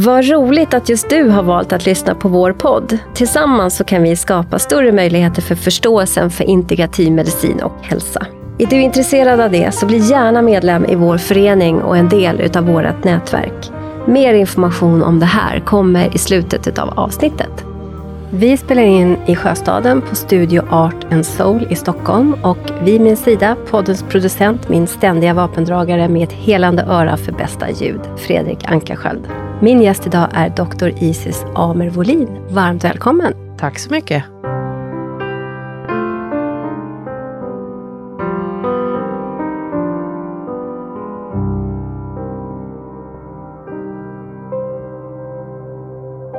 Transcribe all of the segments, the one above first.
Vad roligt att just du har valt att lyssna på vår podd. Tillsammans så kan vi skapa större möjligheter för förståelsen för integrativ medicin och hälsa. Är du intresserad av det så bli gärna medlem i vår förening och en del utav vårt nätverk. Mer information om det här kommer i slutet av avsnittet. Vi spelar in i Sjöstaden på Studio Art and Soul i Stockholm och vid min sida poddens producent, min ständiga vapendragare med ett helande öra för bästa ljud, Fredrik Ankarsköld. Min gäst idag är Dr. Isis Amer Wolin. Varmt välkommen! Tack så mycket!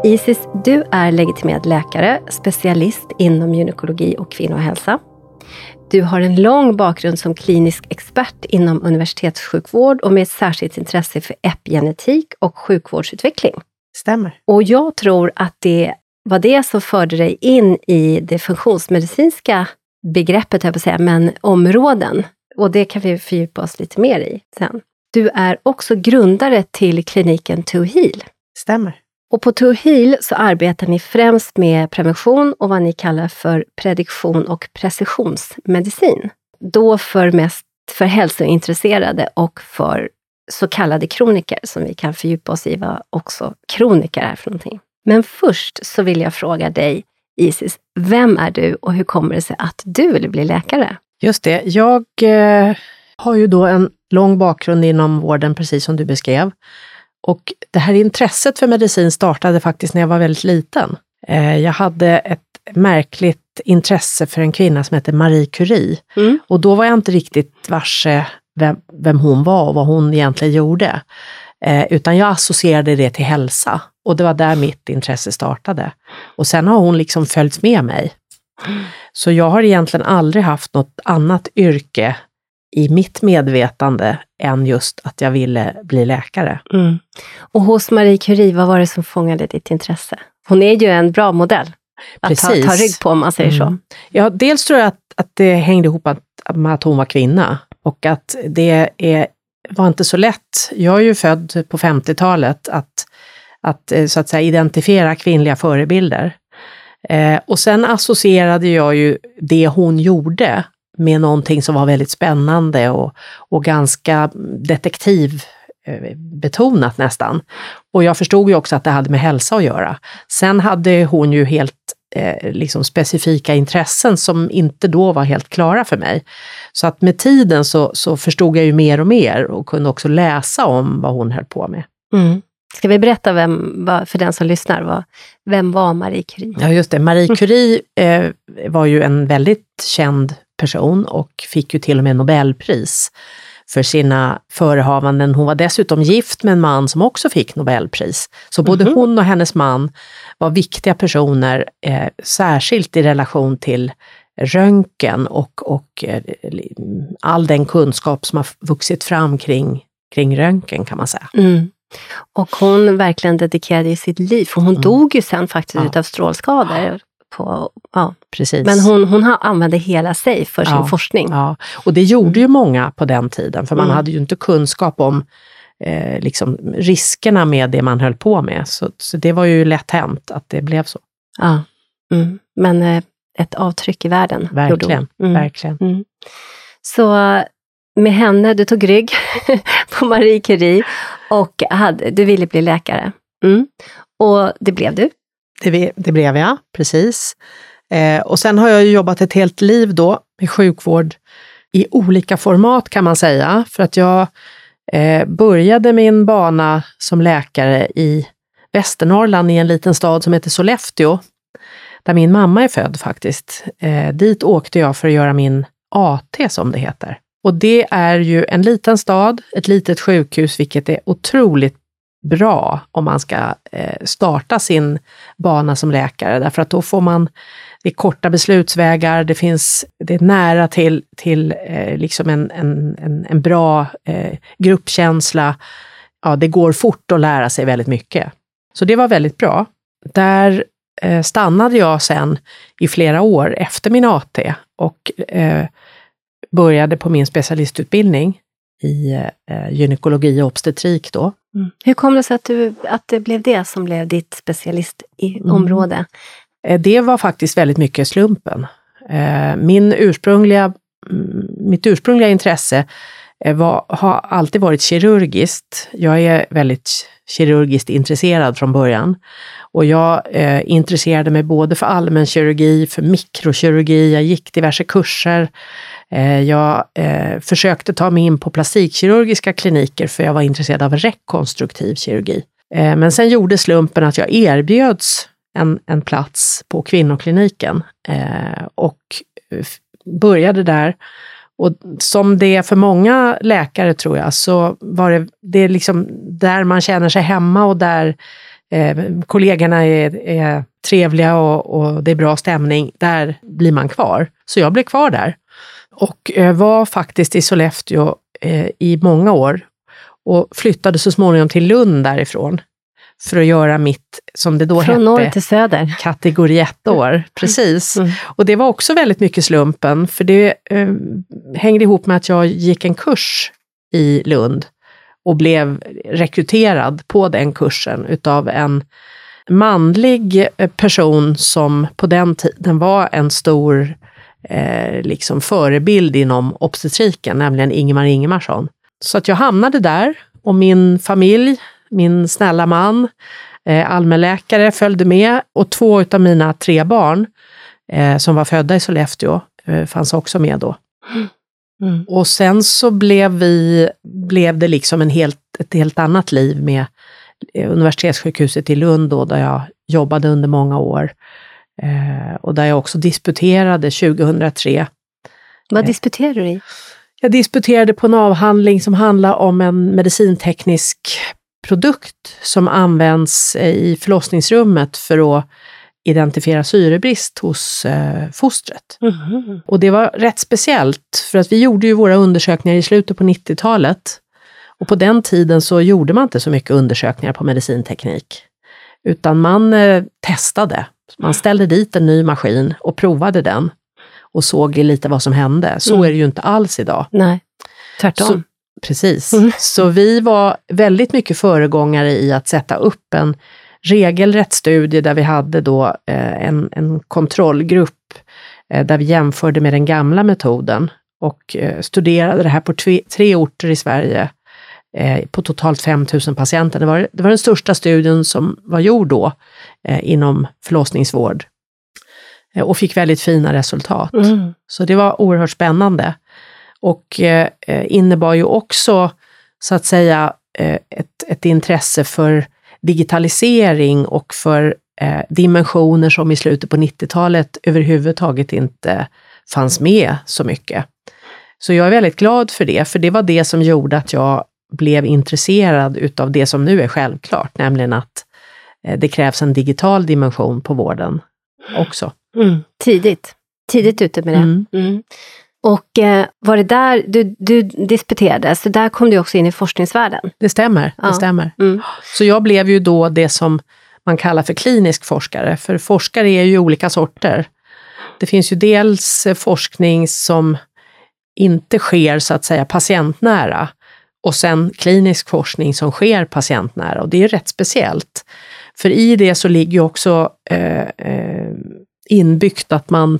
Isis, du är legitimerad läkare, specialist inom gynekologi och kvinnohälsa. Du har en lång bakgrund som klinisk expert inom universitetssjukvård och med ett särskilt intresse för epigenetik och sjukvårdsutveckling. Stämmer. Och jag tror att det var det som förde dig in i det funktionsmedicinska begreppet, jag på säga, men områden. Och det kan vi fördjupa oss lite mer i sen. Du är också grundare till kliniken To Heal. Stämmer. Och på To så arbetar ni främst med prevention och vad ni kallar för prediktion och precisionsmedicin. Då för mest för hälsointresserade och för så kallade kroniker, som vi kan fördjupa oss i vad också kroniker är för någonting. Men först så vill jag fråga dig, Isis, vem är du och hur kommer det sig att du vill bli läkare? Just det, jag eh, har ju då en lång bakgrund inom vården, precis som du beskrev. Och det här intresset för medicin startade faktiskt när jag var väldigt liten. Eh, jag hade ett märkligt intresse för en kvinna som hette Marie Curie. Mm. Och då var jag inte riktigt varse vem, vem hon var och vad hon egentligen gjorde. Eh, utan jag associerade det till hälsa. Och det var där mitt intresse startade. Och sen har hon liksom följt med mig. Så jag har egentligen aldrig haft något annat yrke i mitt medvetande än just att jag ville bli läkare. Mm. Och hos Marie Curie, vad var det som fångade ditt intresse? Hon är ju en bra modell att ta, ta, rygg på om man säger mm. så. Ja, dels tror jag att, att det hängde ihop att, med att hon var kvinna och att det är, var inte så lätt. Jag är ju född på 50-talet att, att eh, så att säga identifiera kvinnliga förebilder. Eh, och sen associerade jag ju det hon gjorde med någonting som var väldigt spännande och, och ganska detektivbetonat nästan. Och jag förstod ju också att det hade med hälsa att göra. Sen hade hon ju helt eh, liksom specifika intressen som inte då var helt klara för mig. Så att med tiden så, så förstod jag ju mer och mer och kunde också läsa om vad hon höll på med. Mm. Ska vi berätta vem, för den som lyssnar, vem var Marie Curie? Ja, just det. Marie Curie eh, var ju en väldigt känd person och fick ju till och med Nobelpris för sina förehavanden. Hon var dessutom gift med en man som också fick Nobelpris. Så både mm -hmm. hon och hennes man var viktiga personer, eh, särskilt i relation till röntgen och, och eh, all den kunskap som har vuxit fram kring, kring röntgen kan man säga. Mm. Och hon verkligen dedikerade sitt liv, för hon mm. dog ju sen faktiskt ja. utav strålskador på, ja. Precis. Men hon, hon använde hela sig för sin ja, forskning. Ja, och det gjorde ju många på den tiden, för man mm. hade ju inte kunskap om eh, liksom riskerna med det man höll på med. Så, så det var ju lätt hänt att det blev så. Ja, mm. men eh, ett avtryck i världen. Verkligen, mm. verkligen. Mm. Så med henne, du tog rygg på Marie Curie och hade, du ville bli läkare. Mm. Och det blev du. Det, det blev jag, precis. Eh, och sen har jag jobbat ett helt liv då med sjukvård i olika format kan man säga. För att jag eh, började min bana som läkare i Västernorrland i en liten stad som heter Sollefteå, där min mamma är född faktiskt. Eh, dit åkte jag för att göra min AT som det heter. Och det är ju en liten stad, ett litet sjukhus, vilket är otroligt bra om man ska eh, starta sin bana som läkare, därför att då får man det är korta beslutsvägar, det finns, det är nära till, till eh, liksom en, en, en, en bra eh, gruppkänsla. Ja, det går fort att lära sig väldigt mycket. Så det var väldigt bra. Där eh, stannade jag sen i flera år efter min AT och eh, började på min specialistutbildning i eh, gynekologi och obstetrik då. Mm. Hur kom det sig att, du, att det blev det som blev ditt specialist i mm. område? Eh, det var faktiskt väldigt mycket slumpen. Eh, min ursprungliga, mm, mitt ursprungliga intresse eh, var, har alltid varit kirurgiskt. Jag är väldigt kirurgiskt intresserad från början. Och jag eh, intresserade mig både för allmänkirurgi, för mikrokirurgi, jag gick diverse kurser. Eh, jag eh, försökte ta mig in på plastikkirurgiska kliniker för jag var intresserad av rekonstruktiv kirurgi. Eh, men sen gjorde slumpen att jag erbjöds en, en plats på kvinnokliniken eh, och eh, började där. Och som det är för många läkare tror jag, så var det, det är liksom där man känner sig hemma och där eh, kollegorna är, är trevliga och, och, det är bra stämning, där blir man kvar. Så jag blev kvar där och eh, var faktiskt i Sollefteå eh, i många år och flyttade så småningom till Lund därifrån för att göra mitt, som det då Från hette, norr till söder. kategori 1-år. Mm. Precis. Mm. Och det var också väldigt mycket slumpen, för det eh, hängde ihop med att jag gick en kurs i Lund och blev rekryterad på den kursen utav en manlig eh, person som på den tiden var en stor eh, liksom förebild inom obstetriken, nämligen Ingemar Ingemarsson. Så att jag hamnade där och min familj, min snälla man, eh, allmänläkare följde med och två av mina tre barn eh, som var födda i Sollefteå eh, fanns också med då. Mm. Och sen så blev, vi, blev det liksom en helt, ett helt annat liv med universitetssjukhuset i Lund då, där jag jobbade under många år. Eh, och där jag också disputerade 2003. Vad eh, disputerade du i? Jag disputerade på en avhandling som handlar om en medicinteknisk produkt som används i förlossningsrummet för att identifiera syrebrist hos eh, fostret. Mm. Och det var rätt speciellt, för att vi gjorde ju våra undersökningar i slutet på 90-talet. Och på den tiden så gjorde man inte så mycket undersökningar på medicinteknik, utan man eh, testade. Man ställde dit en ny maskin och provade den och såg lite vad som hände. Så mm. är det ju inte alls idag. Nej, tvärtom. Så, precis. Mm. Så vi var väldigt mycket föregångare i att sätta upp en regelrätt studie där vi hade då eh, en, en kontrollgrupp eh, där vi jämförde med den gamla metoden och eh, studerade det här på tre, tre orter i Sverige eh, på totalt 5 000 patienter. Det var, det var den största studien som var gjord då eh, inom förlossningsvård eh, och fick väldigt fina resultat. Mm. Så det var oerhört spännande och eh, innebar ju också så att säga ett, ett intresse för digitalisering och för eh, dimensioner som i slutet på 90-talet överhuvudtaget inte fanns med så mycket. Så jag är väldigt glad för det, för det var det som gjorde att jag blev intresserad utav det som nu är självklart, nämligen att eh, det krävs en digital dimension på vården också. Mm. Tidigt. Tidigt ute med det. Mm. Mm. Och eh, var det där du, du disputerade, så där kom du också in i forskningsvärlden? Det stämmer. Ja. Det stämmer. Mm. Så jag blev ju då det som man kallar för klinisk forskare, för forskare är ju olika sorter. Det finns ju dels forskning som inte sker så att säga patientnära och sen klinisk forskning som sker patientnära och det är rätt speciellt. För i det så ligger också eh, eh, inbyggt att man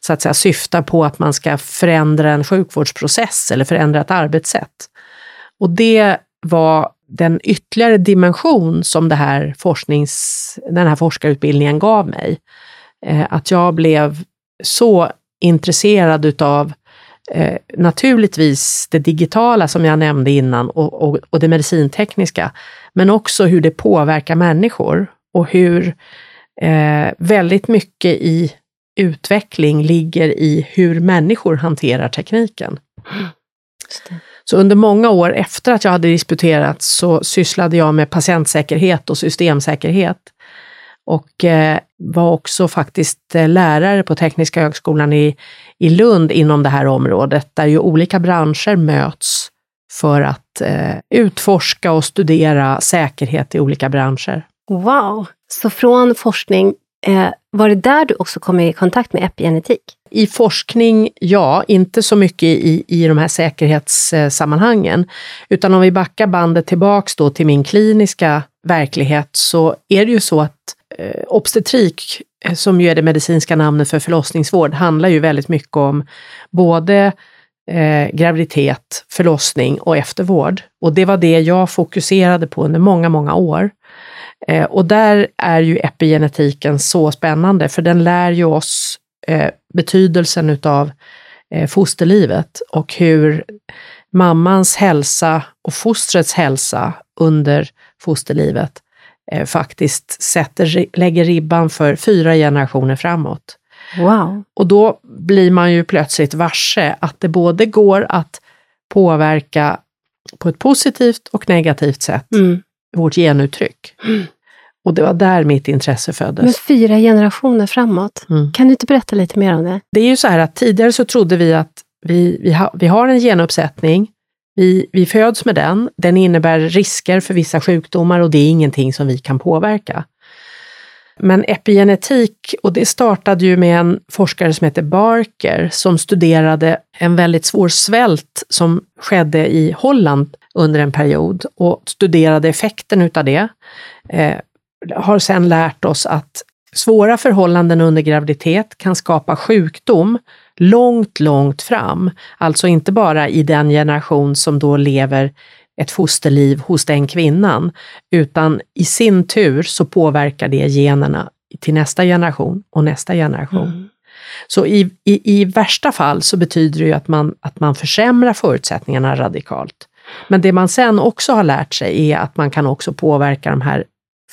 så att säga syftar på att man ska förändra en sjukvårdsprocess eller förändra ett arbetssätt. Och det var den ytterligare dimension som det här forsknings, den här forskarutbildningen gav mig. Eh, att jag blev så intresserad utav eh, naturligtvis det digitala som jag nämnde innan och, och, och det medicintekniska, men också hur det påverkar människor och hur eh, väldigt mycket i utveckling ligger i hur människor hanterar tekniken. Så under många år efter att jag hade disputerat så sysslade jag med patientsäkerhet och systemsäkerhet. Och eh, var också faktiskt eh, lärare på Tekniska högskolan i, i Lund inom det här området, där ju olika branscher möts för att eh, utforska och studera säkerhet i olika branscher. Wow! Så från forskning, eh, var det där du också kom i kontakt med epigenetik? I forskning, ja, inte så mycket i, i de här säkerhetssammanhangen. Utan om vi backar bandet tillbaks då till min kliniska verklighet så är det ju så att Eh, obstetrik, eh, som ju är det medicinska namnet för förlossningsvård, handlar ju väldigt mycket om både eh, graviditet, förlossning och eftervård. Och det var det jag fokuserade på under många, många år. Eh, och där är ju epigenetiken så spännande, för den lär ju oss eh, betydelsen utav eh, fosterlivet och hur mammans hälsa och fostrets hälsa under fosterlivet eh, faktiskt sätter, lägger ribban för fyra generationer framåt. Wow. Och då blir man ju plötsligt varse att det både går att påverka på ett positivt och negativt sätt Mm. vårt genuttryck. Och det var där mitt intresse föddes. Men fyra generationer framåt. Mm. Kan du inte berätta lite mer om det? Det är ju så här att tidigare så trodde vi att vi, vi, ha, vi har en genuppsättning, vi, vi föds med den, den innebär risker för vissa sjukdomar och det är ingenting som vi kan påverka. Men epigenetik, och det startade ju med en forskare som heter Barker som studerade en väldigt svår svält som skedde i Holland under en period och studerade effekten utav det. Eh, har sedan lärt oss att svåra förhållanden under graviditet kan skapa sjukdom långt, långt fram. Alltså inte bara i den generation som då lever ett fosterliv hos den kvinnan, utan i sin tur så påverkar det generna till nästa generation och nästa generation. Mm. Så i, i, i värsta fall så betyder det ju att man, att man försämrar förutsättningarna radikalt. Men det man sen också har lärt sig är att man kan också påverka de här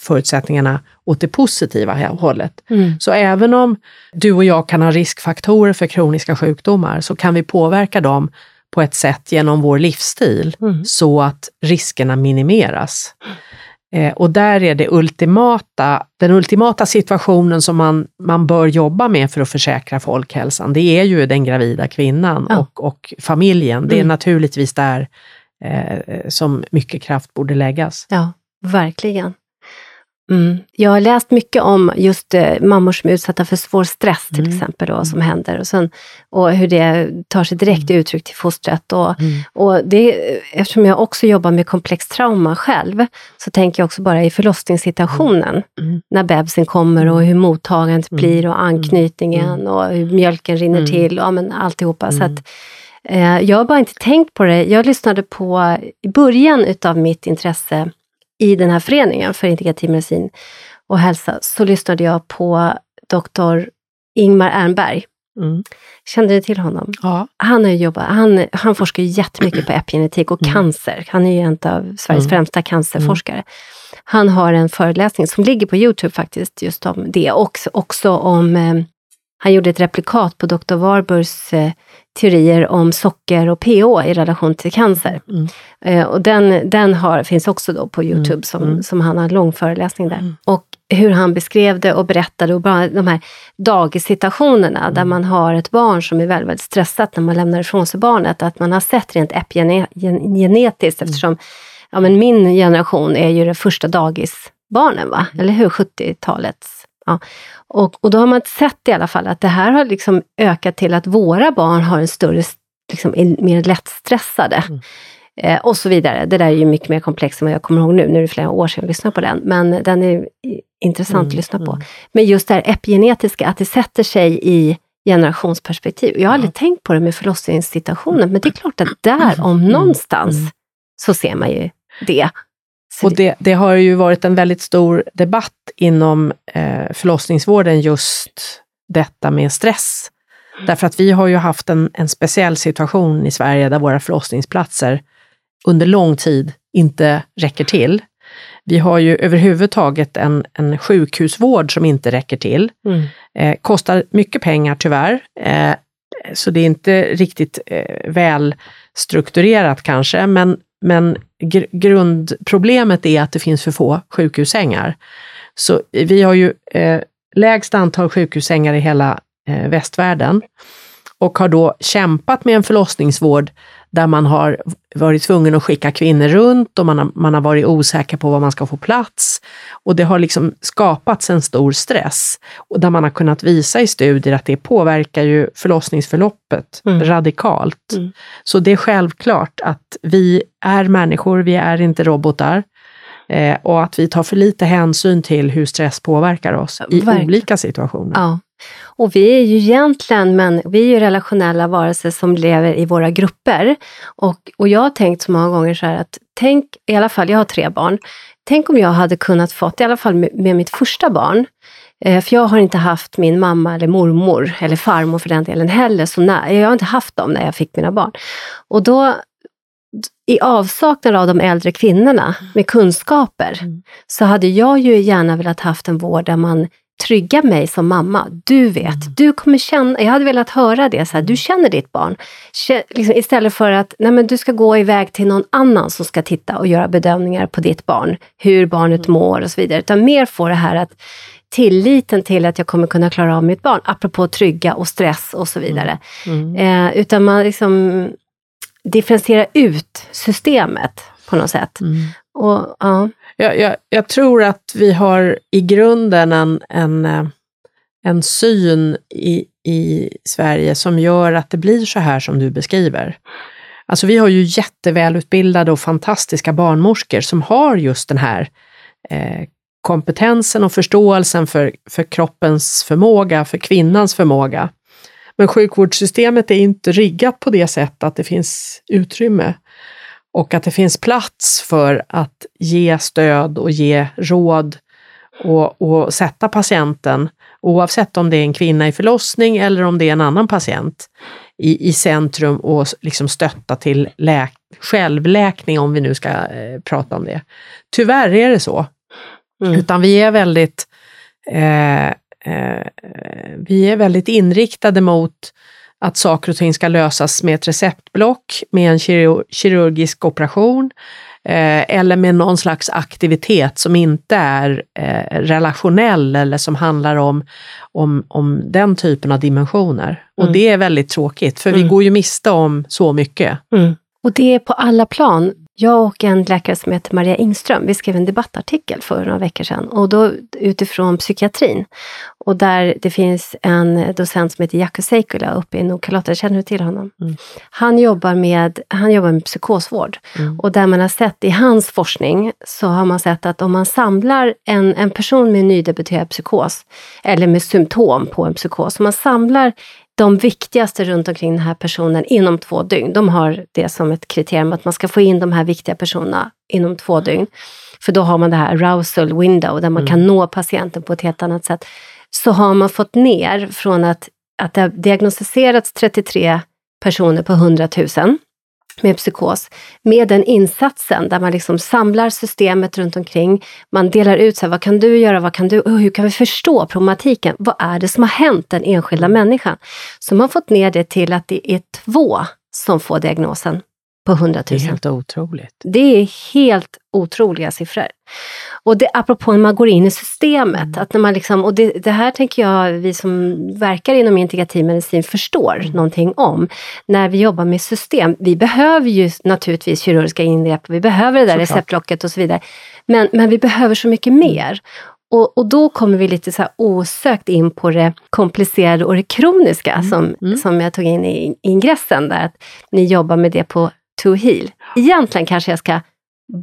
förutsättningarna åt det positiva hållet. Mm. Så även om du och jag kan ha riskfaktorer för kroniska sjukdomar så kan vi påverka dem på ett sätt genom vår livsstil Mm. så att riskerna minimeras. Eh, och där är det ultimata, den ultimata situationen som man, man bör jobba med för att försäkra folkhälsan, det är ju den gravida kvinnan Ja. och, och familjen. Det är Mm. naturligtvis där eh, som mycket kraft borde läggas. Ja, verkligen. Mm. Jag har läst mycket om just eh, mammor som är utsatta för svår stress till Mm. exempel, då, som händer. Och, sen, och hur det tar sig direkt uttryck till fostret. Och, och det, eftersom jag också jobbar med komplext trauma själv, så tänker jag också bara i förlossningssituationen, Mm. när bebisen kommer och hur mottagandet Mm. blir och anknytningen och hur mjölken rinner Mm. till, ja men alltihopa. Så Mm. att, eh, jag har bara inte tänkt på det. Jag lyssnade på, i början utav mitt intresse i den här föreningen för integrativ medicin och hälsa, så lyssnade jag på doktor Ingmar Ernberg. Mm. Kände du till honom? Ja. Han, har jobbat, han, han forskar ju jättemycket på epigenetik och Mm. cancer. Han är ju en av Sveriges Mm. främsta cancerforskare. Han har en föreläsning som ligger på Youtube faktiskt, just om det. Och också om, eh, han gjorde ett replikat på Dr. Warburgs eh, teorier om socker och pH i relation till cancer. Mm. Eh, och den, den har, finns också då på Youtube Mm, som, mm. som han har en lång föreläsning där. Mm. Och hur han beskrev det och berättade och bara de här dagissituationerna Mm. där man har ett barn som är väldigt, väldigt stressat när man lämnar ifrån sig barnet. Att man har sett rent epigenetiskt Mm. eftersom ja, men min generation är ju det första dagisbarnen, va? Mm. eller hur? 70-talets. Ja. Och, och då har man sett i alla fall att det här har liksom ökat till att våra barn har en större, liksom, är mer lättstressade. Mm. Eh, och så vidare. Det där är ju mycket mer komplext än vad jag kommer ihåg nu. Nu är det flera år sedan jag lyssnade på den. Men den är intressant att lyssna på. mm. Men just det här epigenetiska, att det sätter sig i generationsperspektiv. Jag har aldrig tänkt på det med förlossningssituationen, men det är klart att där om Mm. någonstans Mm. så ser man ju det. Så Och det, det har ju varit en väldigt stor debatt inom eh, förlossningsvården just detta med stress. Därför att vi har ju haft en, en speciell situation i Sverige där våra förlossningsplatser under lång tid inte räcker till. Vi har ju överhuvudtaget en, en sjukhusvård som inte räcker till. Mm. Eh, kostar mycket pengar tyvärr, eh, så det är inte riktigt eh, väl strukturerat kanske, men, men gr grundproblemet är att det finns för få sjukhussängar. Så vi har ju eh, lägst antal sjukhussängar i hela eh, västvärlden och har då kämpat med en förlossningsvård där man har varit tvungen att skicka kvinnor runt och man har, man har varit osäker på var man ska få plats. Och det har liksom skapats en stor stress. Och där man har kunnat visa i studier att det påverkar ju förlossningsförloppet mm. radikalt. Mm. Så det är självklart att vi är människor, vi är inte robotar. Eh, och att vi tar för lite hänsyn till hur stress påverkar oss i Verkligen. olika situationer. Ja. Och vi är ju egentligen men, vi är ju relationella varelser som lever i våra grupper. Och, och jag har tänkt så många gånger så här att, tänk, i alla fall, jag har tre barn, tänk om jag hade kunnat fått, i alla fall med, med mitt första barn, eh, för jag har inte haft min mamma eller mormor, eller farmor för den delen heller, så när, jag har inte haft dem när jag fick mina barn. Och då i avsaknad av de äldre kvinnorna med kunskaper, mm. så hade jag ju gärna velat haft en vård där man tryggar mig som mamma. Du vet, mm. du kommer känna, jag hade velat höra det, så här, du känner ditt barn. Liksom, istället för att nej, men du ska gå iväg till någon annan som ska titta och göra bedömningar på ditt barn, hur barnet mm. mår och så vidare. Utan mer få det här att tilliten till att jag kommer kunna klara av mitt barn, apropå trygga och stress och så vidare. Mm. Eh, utan man liksom differentiera ut systemet på något sätt. Mm. Och, ja. Jag, jag, jag, tror att vi har i grunden en, en, eh, en syn i, i Sverige som gör att det blir så här som du beskriver. Alltså vi har ju jättevälutbildade och fantastiska barnmorskor som har just den här eh, kompetensen och förståelsen för, för kroppens förmåga, för kvinnans förmåga. Men sjukvårdssystemet är inte riggat på det sättet att det finns utrymme och att det finns plats för att ge stöd och ge råd och, och sätta patienten, oavsett om det är en kvinna i förlossning eller om det är en annan patient, i, i centrum och liksom stötta till läk, självläkning om vi nu ska eh, prata om det. Tyvärr är det så. Mm. Utan vi är väldigt eh, eh, vi är väldigt inriktade mot att saker och ting ska lösas med ett receptblock, med en kirurgisk operation eh, eller med någon slags aktivitet som inte är eh, relationell eller som handlar om, om, om den typen av dimensioner. Mm. Och det är väldigt tråkigt, för mm. vi går ju miste om så mycket. Mm. Och det är på alla plan. Jag och en läkare som heter Maria Ingström, vi skrev en debattartikel för några veckor sedan och då utifrån psykiatrin. Och där det finns en docent som heter Jaakko Seikula uppe i Nordkalotta, känner du till honom? Mm. Han, jobbar med, han jobbar med psykosvård mm. och där man har sett i hans forskning så har man sett att om man samlar en, en person med nydebuterad psykos eller med symptom på en psykos, om man samlar de viktigaste runt omkring den här personen inom två dygn. De har det som ett kriterium att man ska få in de här viktiga personerna inom två dygn. För då har man det här arousal window där man mm. kan nå patienten på ett helt annat sätt. Så har man fått ner från att, att det har diagnostiserats 33 personer på 100 000 med psykos, med den insatsen där man liksom samlar systemet runt omkring. Man delar ut, så här, vad kan du göra, vad kan du, hur kan vi förstå problematiken? Vad är det som har hänt den enskilda människan? Så man har fått ner det till att det är två som får diagnosen på 100 000. Det är helt otroligt. Det är helt otroliga siffror. Och det, apropå när man går in i systemet, mm. att när man liksom, och det, det, här tänker jag vi som verkar inom integrativ medicin förstår mm. någonting om. När vi jobbar med system, vi behöver ju naturligtvis kirurgiska ingrepp, vi behöver det där receptblocket och så vidare. Men, men vi behöver så mycket mm. mer. Och, och, då kommer vi lite så osökt in på det komplicerade och det kroniska mm. Som, mm. som jag tog in i ingressen, där att ni jobbar med det på To Heal. Egentligen kanske jag ska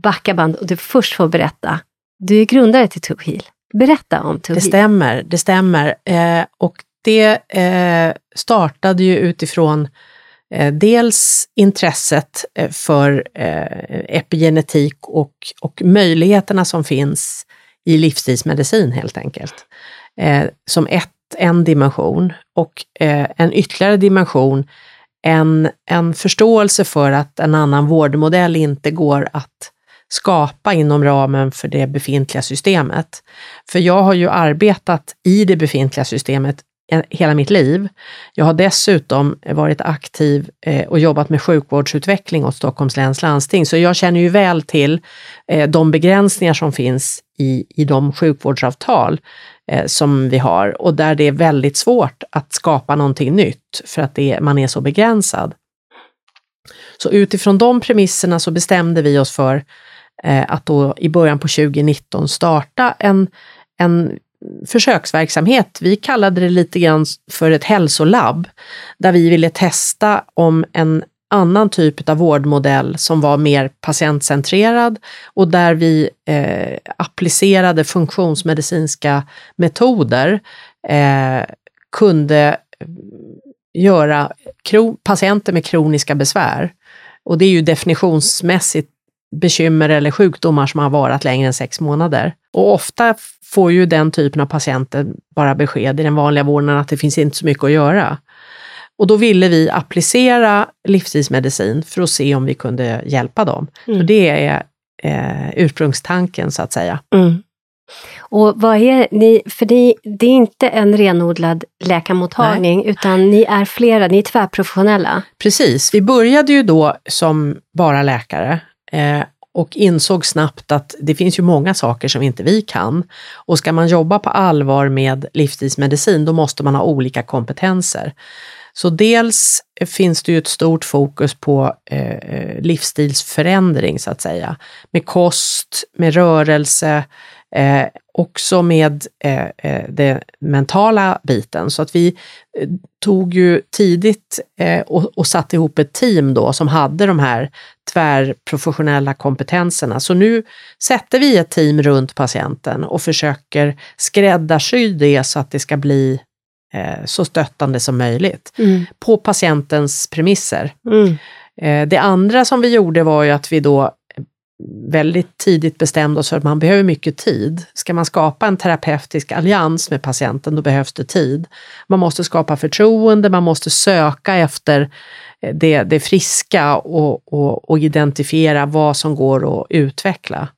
backa band och du först får berätta. Du är grundare till To Heal. Berätta om To Det stämmer, det stämmer. Eh, och det eh, startade ju utifrån eh, dels intresset eh, för eh, epigenetik och, och möjligheterna som finns i livsstilsmedicin helt enkelt. Eh, som ett, en dimension och en ytterligare dimension en, en förståelse för att en annan vårdmodell inte går att skapa inom ramen för det befintliga systemet. För jag har ju arbetat i det befintliga systemet hela mitt liv. Jag har dessutom varit aktiv eh, och jobbat med sjukvårdsutveckling åt Stockholms läns landsting, så jag känner ju väl till eh, de begränsningar som finns i, i de sjukvårdsavtal eh, som vi har och där det är väldigt svårt att skapa någonting nytt för att det, man är så begränsad. Så utifrån de premisserna så bestämde vi oss för eh, att då i början på 2019 starta en, en försöksverksamhet. Vi kallade det lite grann för ett hälsolabb, där vi ville testa om en annan typ av vårdmodell som var mer patientcentrerad och där vi eh, applicerade funktionsmedicinska metoder eh, kunde eh, göra patienter med kroniska besvär, och det är ju definitionsmässigt bekymmer eller sjukdomar som har varat längre än sex månader. Och ofta får ju den typen av patienter bara besked i den vanliga vården att det finns inte så mycket att göra. Och då ville vi applicera livsstilsmedicin för att se om vi kunde hjälpa dem. Mm. Så det är eh, ursprungstanken så att säga. Mm. Och vad är ni, för det, det är inte en renodlad läkarmottagning, Nej. utan ni är flera, ni är tvärprofessionella. Precis, vi började ju då som bara läkare eh, och insåg snabbt att det finns ju många saker som inte vi kan. Och ska man jobba på allvar med livsstilsmedicin, då måste man ha olika kompetenser. Så dels finns det ju ett stort fokus på eh, eh, livsstilsförändring så att säga, med kost, med rörelse, eh, också med eh, eh den mentala biten. Så att vi eh, tog ju tidigt eh, och, och satte ihop ett team då som hade de här tvärprofessionella kompetenserna. Så nu sätter vi ett team runt patienten och försöker skräddarsy det så att det ska bli eh, så stöttande som möjligt mm. på patientens premisser. Mm. Eh, det andra som vi gjorde var ju att vi då väldigt tidigt bestämde oss för att man behöver mycket tid. Ska man skapa en terapeutisk allians med patienten, då behövs det tid. Man måste skapa förtroende, man måste söka efter eh, det, det friska och, och, och identifiera vad som går att utveckla.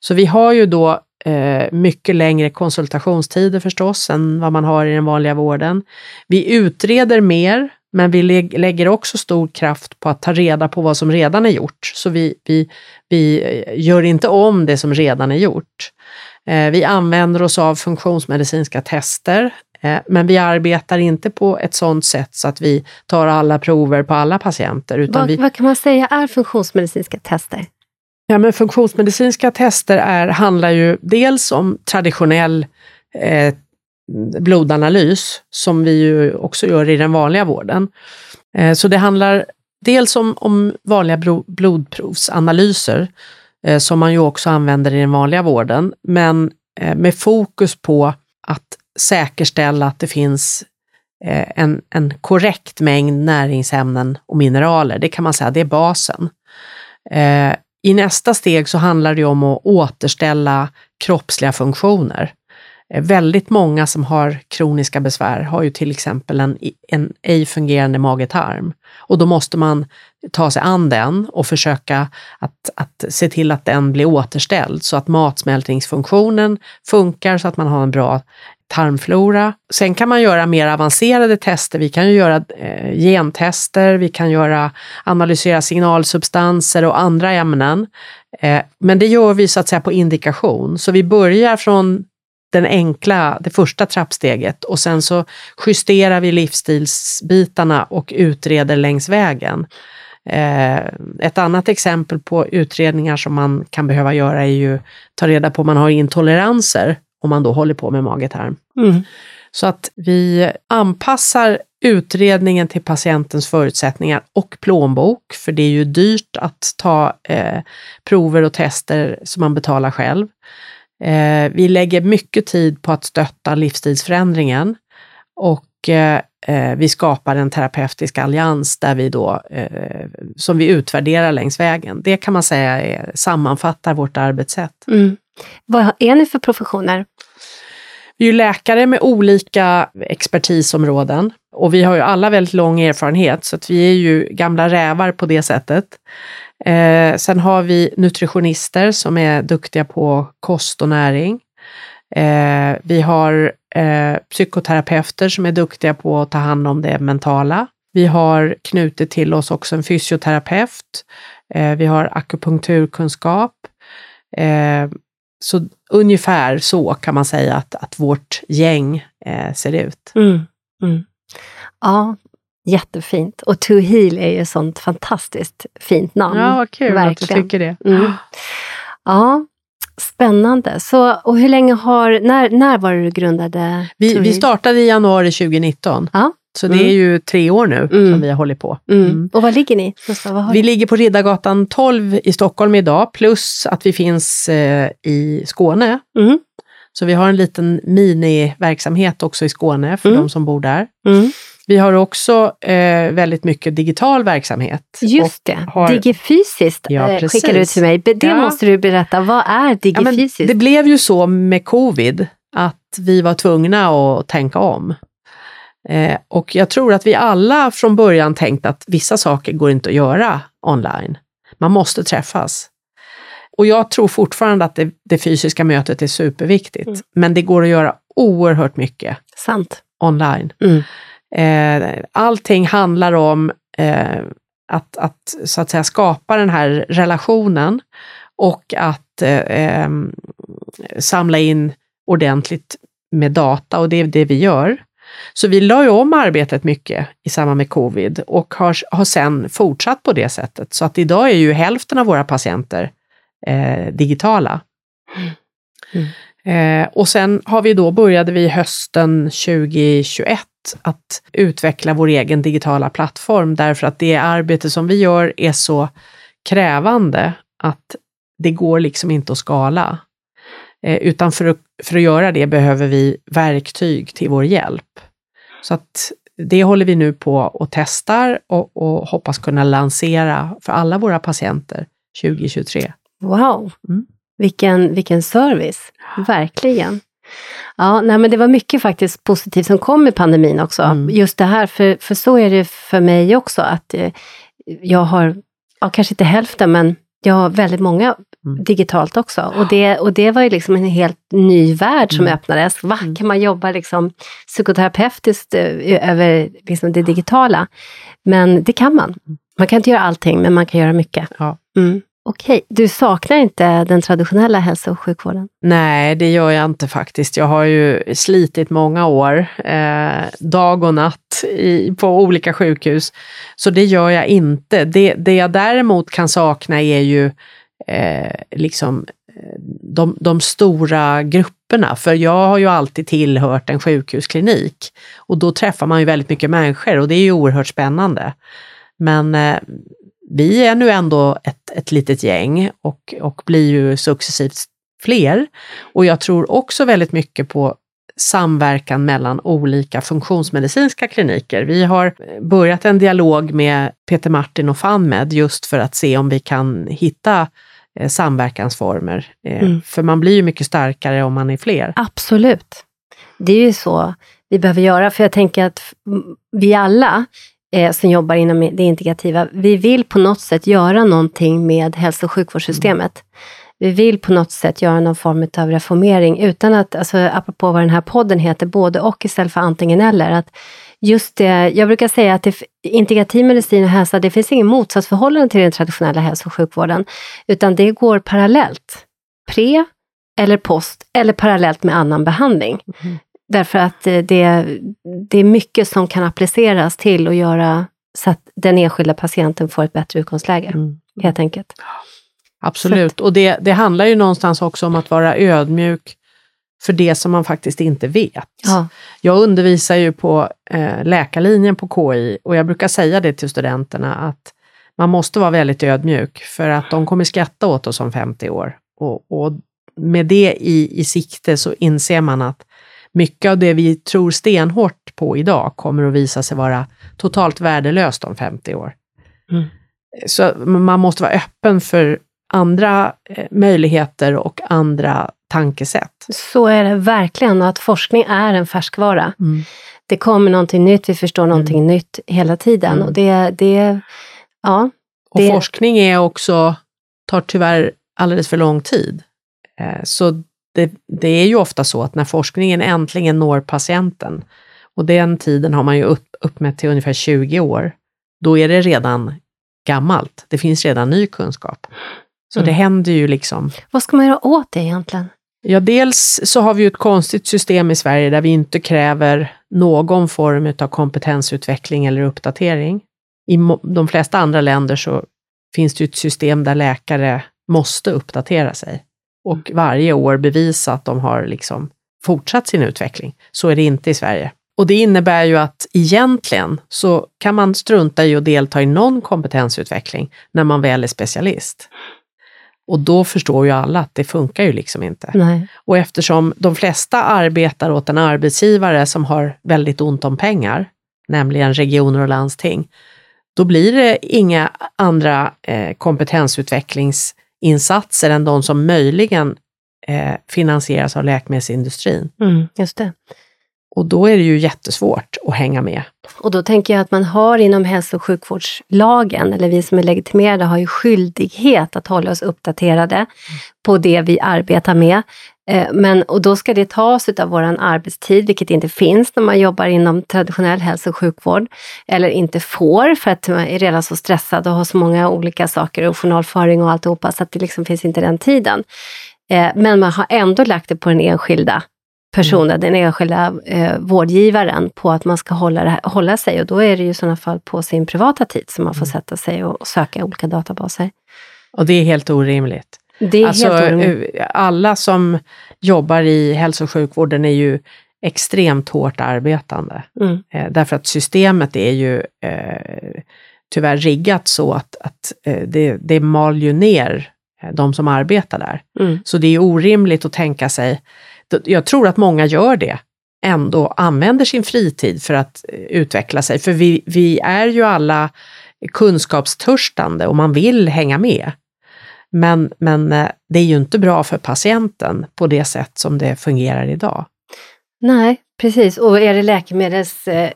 Så vi har ju då eh, mycket längre konsultationstider förstås än vad man har i den vanliga vården. Vi utreder mer, men vi lägger också stor kraft på att ta reda på vad som redan är gjort. Så vi, vi, vi eh, gör inte om det som redan är gjort. Eh, vi använder oss av funktionsmedicinska tester, eh, men vi arbetar inte på ett sådant sätt så att vi tar alla prover på alla patienter. Utan vad, vi, vad kan man säga är funktionsmedicinska tester? Ja, men funktionsmedicinska tester är, handlar ju dels om traditionell eh, blodanalys, som vi ju också gör i den vanliga vården. Eh, så det handlar dels om, om vanliga blodprovsanalyser, eh, som man ju också använder i den vanliga vården, men eh, med fokus på att säkerställa att det finns eh, en, en korrekt mängd näringsämnen och mineraler. Det kan man säga, det är basen. Eh, i nästa steg så handlar det om att återställa kroppsliga funktioner. Eh, väldigt många som har kroniska besvär har ju till exempel en, en ej fungerande mage-tarm och då måste man ta sig an den och försöka att, att se till att den blir återställd så att matsmältningsfunktionen funkar så att man har en bra tarmflora. Sen kan man göra mer avancerade tester. Vi kan ju göra eh, gentester, vi kan göra, analysera signalsubstanser och andra ämnen. Eh, men det gör vi så att säga på indikation. Så vi börjar från den enkla, det första trappsteget och sen så justerar vi livsstilsbitarna och utreder längs vägen. Eh, ett annat exempel på utredningar som man kan behöva göra är ju ta reda på om man har intoleranser om man då håller på med magetarm. Mm. Så att vi anpassar utredningen till patientens förutsättningar och plånbok, för det är ju dyrt att ta eh, prover och tester som man betalar själv. Eh, vi lägger mycket tid på att stötta livsstilsförändringen och eh, eh, vi skapar en terapeutisk allians där vi då, eh, som vi utvärderar längs vägen. Det kan man säga är, sammanfattar vårt arbetssätt. Mm. Vad är ni för professioner? Vi är ju läkare med olika expertisområden och vi har ju alla väldigt lång erfarenhet så att vi är ju gamla rävar på det sättet. Eh, sen har vi nutritionister som är duktiga på kost och näring. Eh, vi har eh, psykoterapeuter som är duktiga på att ta hand om det mentala. Vi har knutit till oss också en fysioterapeut. Eh, vi har akupunkturkunskap. Eh, så ungefär så kan man säga att, att vårt gäng eh, ser ut. Mm, mm. Ja, Jättefint. Och To Heal är ju ett sånt fantastiskt fint namn. Ja, vad kul Verkligen. att du tycker det. Mm. Ja, spännande. Så, och hur länge har, när, när var det du grundade Vi, vi startade i januari 2019, Ja. Så det Mm. är ju tre år nu Mm. som vi har hållit på. Mm. Mm. Och var ligger ni? Har Vi ni? ligger på Riddargatan 12 i Stockholm idag, plus att vi finns eh, i Skåne. Mm. Så vi har en liten miniverksamhet också i Skåne för Mm. de som bor där. Mm. Vi har också eh, väldigt mycket digital verksamhet. Just det, har- digifysiskt Ja, eh, precis. skickade du till mig. Det Ja. måste du berätta. Vad är Ja, men digifysiskt? det blev ju så med covid att vi var tvungna att tänka om. Eh, och jag tror att vi alla från början tänkt att vissa saker går inte att göra online. Man måste träffas. Och jag tror fortfarande att det, det fysiska mötet är superviktigt, Mm. men det går att göra oerhört mycket Sant. online. Mm. Eh, allting handlar om eh, att, att så att säga skapa den här relationen och att eh, em, samla in ordentligt med data och det är det vi gör. Så vi la ju om arbetet mycket i samband med covid och har, har sen fortsatt på det sättet. Så att idag är ju hälften av våra patienter eh, digitala. Eh, och sen har vi då började vi hösten 2021 att utveckla vår egen digitala plattform därför att det arbete som vi gör är så krävande att det går liksom inte att skala. Eh, utan för att, för att göra det behöver vi verktyg till vår hjälp. Så att det håller vi nu på och testar och, och hoppas kunna lansera för alla våra patienter 2023. Wow, Mm. vilken, vilken service. Verkligen. Ja, nej, men det var mycket faktiskt positivt som kom i pandemin också. Mm. Just det här, för, för så är det för mig också, att eh, jag har, ja, kanske inte hälften, men har väldigt många Mm. digitalt också. Och det, och det var ju liksom en helt ny värld som Mm. öppnades. Va, Mm. kan man jobba liksom psykoterapeutiskt eh, över liksom det digitala? Men det kan man. Man kan inte göra allting, men man kan göra mycket. Ja. Mm. Okej, du saknar inte den traditionella hälso och sjukvården? Nej, det gör jag inte faktiskt. Jag har ju slitit många år, eh, dag och natt, i, på olika sjukhus. Så det gör jag inte. Det, det jag däremot kan sakna är ju eh, liksom eh, de, de stora grupperna. För jag har ju alltid tillhört en sjukhusklinik. Och då träffar man ju väldigt mycket människor och det är ju oerhört spännande. Men eh, vi är nu ändå ett, ett litet gäng och, och blir ju successivt fler. Och jag tror också väldigt mycket på samverkan mellan olika funktionsmedicinska kliniker. Vi har börjat en dialog med Peter Martin och FunMed just för att se om vi kan hitta eh, samverkansformer. Eh, Mm. För man blir ju mycket starkare om man är fler. Absolut. Det är ju så vi behöver göra, för jag tänker att vi alla eh, som jobbar inom det integrativa, vi vill på något sätt göra någonting med hälso och sjukvårdssystemet. Vi vill på något sätt göra någon form av reformering utan att, alltså apropå vad den här podden heter, både och istället för antingen eller. Att just det, jag brukar säga att det, integrativ medicin och hälsa, det finns ingen motsatsförhållande till den traditionella hälso och sjukvården, utan det går parallellt. Pre eller post eller parallellt med annan behandling. Mm. Därför att eh, det, det är mycket som kan appliceras till att göra så att den enskilda patienten får ett bättre utgångsläge, Mm. helt enkelt. Absolut, och det, det handlar ju någonstans också om att vara ödmjuk för det som man faktiskt inte vet. Ja. Jag undervisar ju på eh, läkarlinjen på KI och jag brukar säga det till studenterna att man måste vara väldigt ödmjuk för att de kommer skratta åt oss om 50 år. Och, och med det i, i sikte så inser man att mycket av det vi tror stenhårt på idag kommer att visa sig vara totalt värdelöst om 50 år. Mm. Så man måste vara öppen för andra eh, möjligheter och andra tankesätt. Så är det verkligen, och att forskning är en färskvara. Mm. Det kommer någonting nytt, vi förstår någonting nytt hela tiden. Mm. Och det, det, ja, Och Det- forskning är också, tar tyvärr alldeles för lång tid. Eh, Så det, det är ju ofta så att när forskningen äntligen når patienten, och den tiden har man ju upp, uppmätt till ungefär 20 år, då är det redan gammalt. Det finns redan ny kunskap. Så Mm. det händer ju liksom. vad ska man göra åt det egentligen? Ja, dels så har vi ju ett konstigt system i Sverige där vi inte kräver någon form av kompetensutveckling eller uppdatering. I de flesta andra länder så finns det ett system där läkare måste uppdatera sig och varje år bevisa att de har liksom fortsatt sin utveckling. Så är det inte i Sverige. Och det innebär ju att egentligen så kan man strunta i att delta i någon kompetensutveckling när man väl är specialist. Och då förstår ju alla att det funkar ju liksom inte. Nej. Och eftersom de flesta arbetar åt en arbetsgivare som har väldigt ont om pengar, nämligen regioner och landsting, då blir det inga andra eh, kompetensutvecklingsinsatser än de som möjligen eh, finansieras av läkemedelsindustrin. Mm, just det. Och då är det ju jättesvårt att hänga med. Och då tänker jag att man har inom hälso och sjukvårdslagen, eller vi som är legitimerade har ju skyldighet att hålla oss uppdaterade mm. på det vi arbetar med. Eh, men, och då ska det tas av vår arbetstid, vilket inte finns när man jobbar inom traditionell hälso och sjukvård. Eller inte får, för att man är redan så stressad och har så många olika saker och journalföring och alltihopa, så att det liksom finns inte den tiden. Eh, men man har ändå lagt det på den enskilda personen, mm. den enskilda eh, vårdgivaren, på att man ska hålla, här, hålla sig. Och då är det ju i sådana fall på sin privata tid som man får mm. sätta sig och, och söka olika databaser. Och det är helt orimligt. Det är alltså, helt orimligt. Eh, alla som jobbar i hälso och sjukvården är ju extremt hårt arbetande. Mm. Eh, därför att systemet är ju eh, tyvärr riggat så att, att eh, det, det mal ju ner eh, de som arbetar där. Mm. Så det är orimligt att tänka sig jag tror att många gör det, ändå använder sin fritid för att eh, utveckla sig. För vi, vi är ju alla kunskapstörstande och man vill hänga med. Men, men eh, det är ju inte bra för patienten på det sätt som det fungerar idag. Nej, precis. Och är det läkemedels, eh,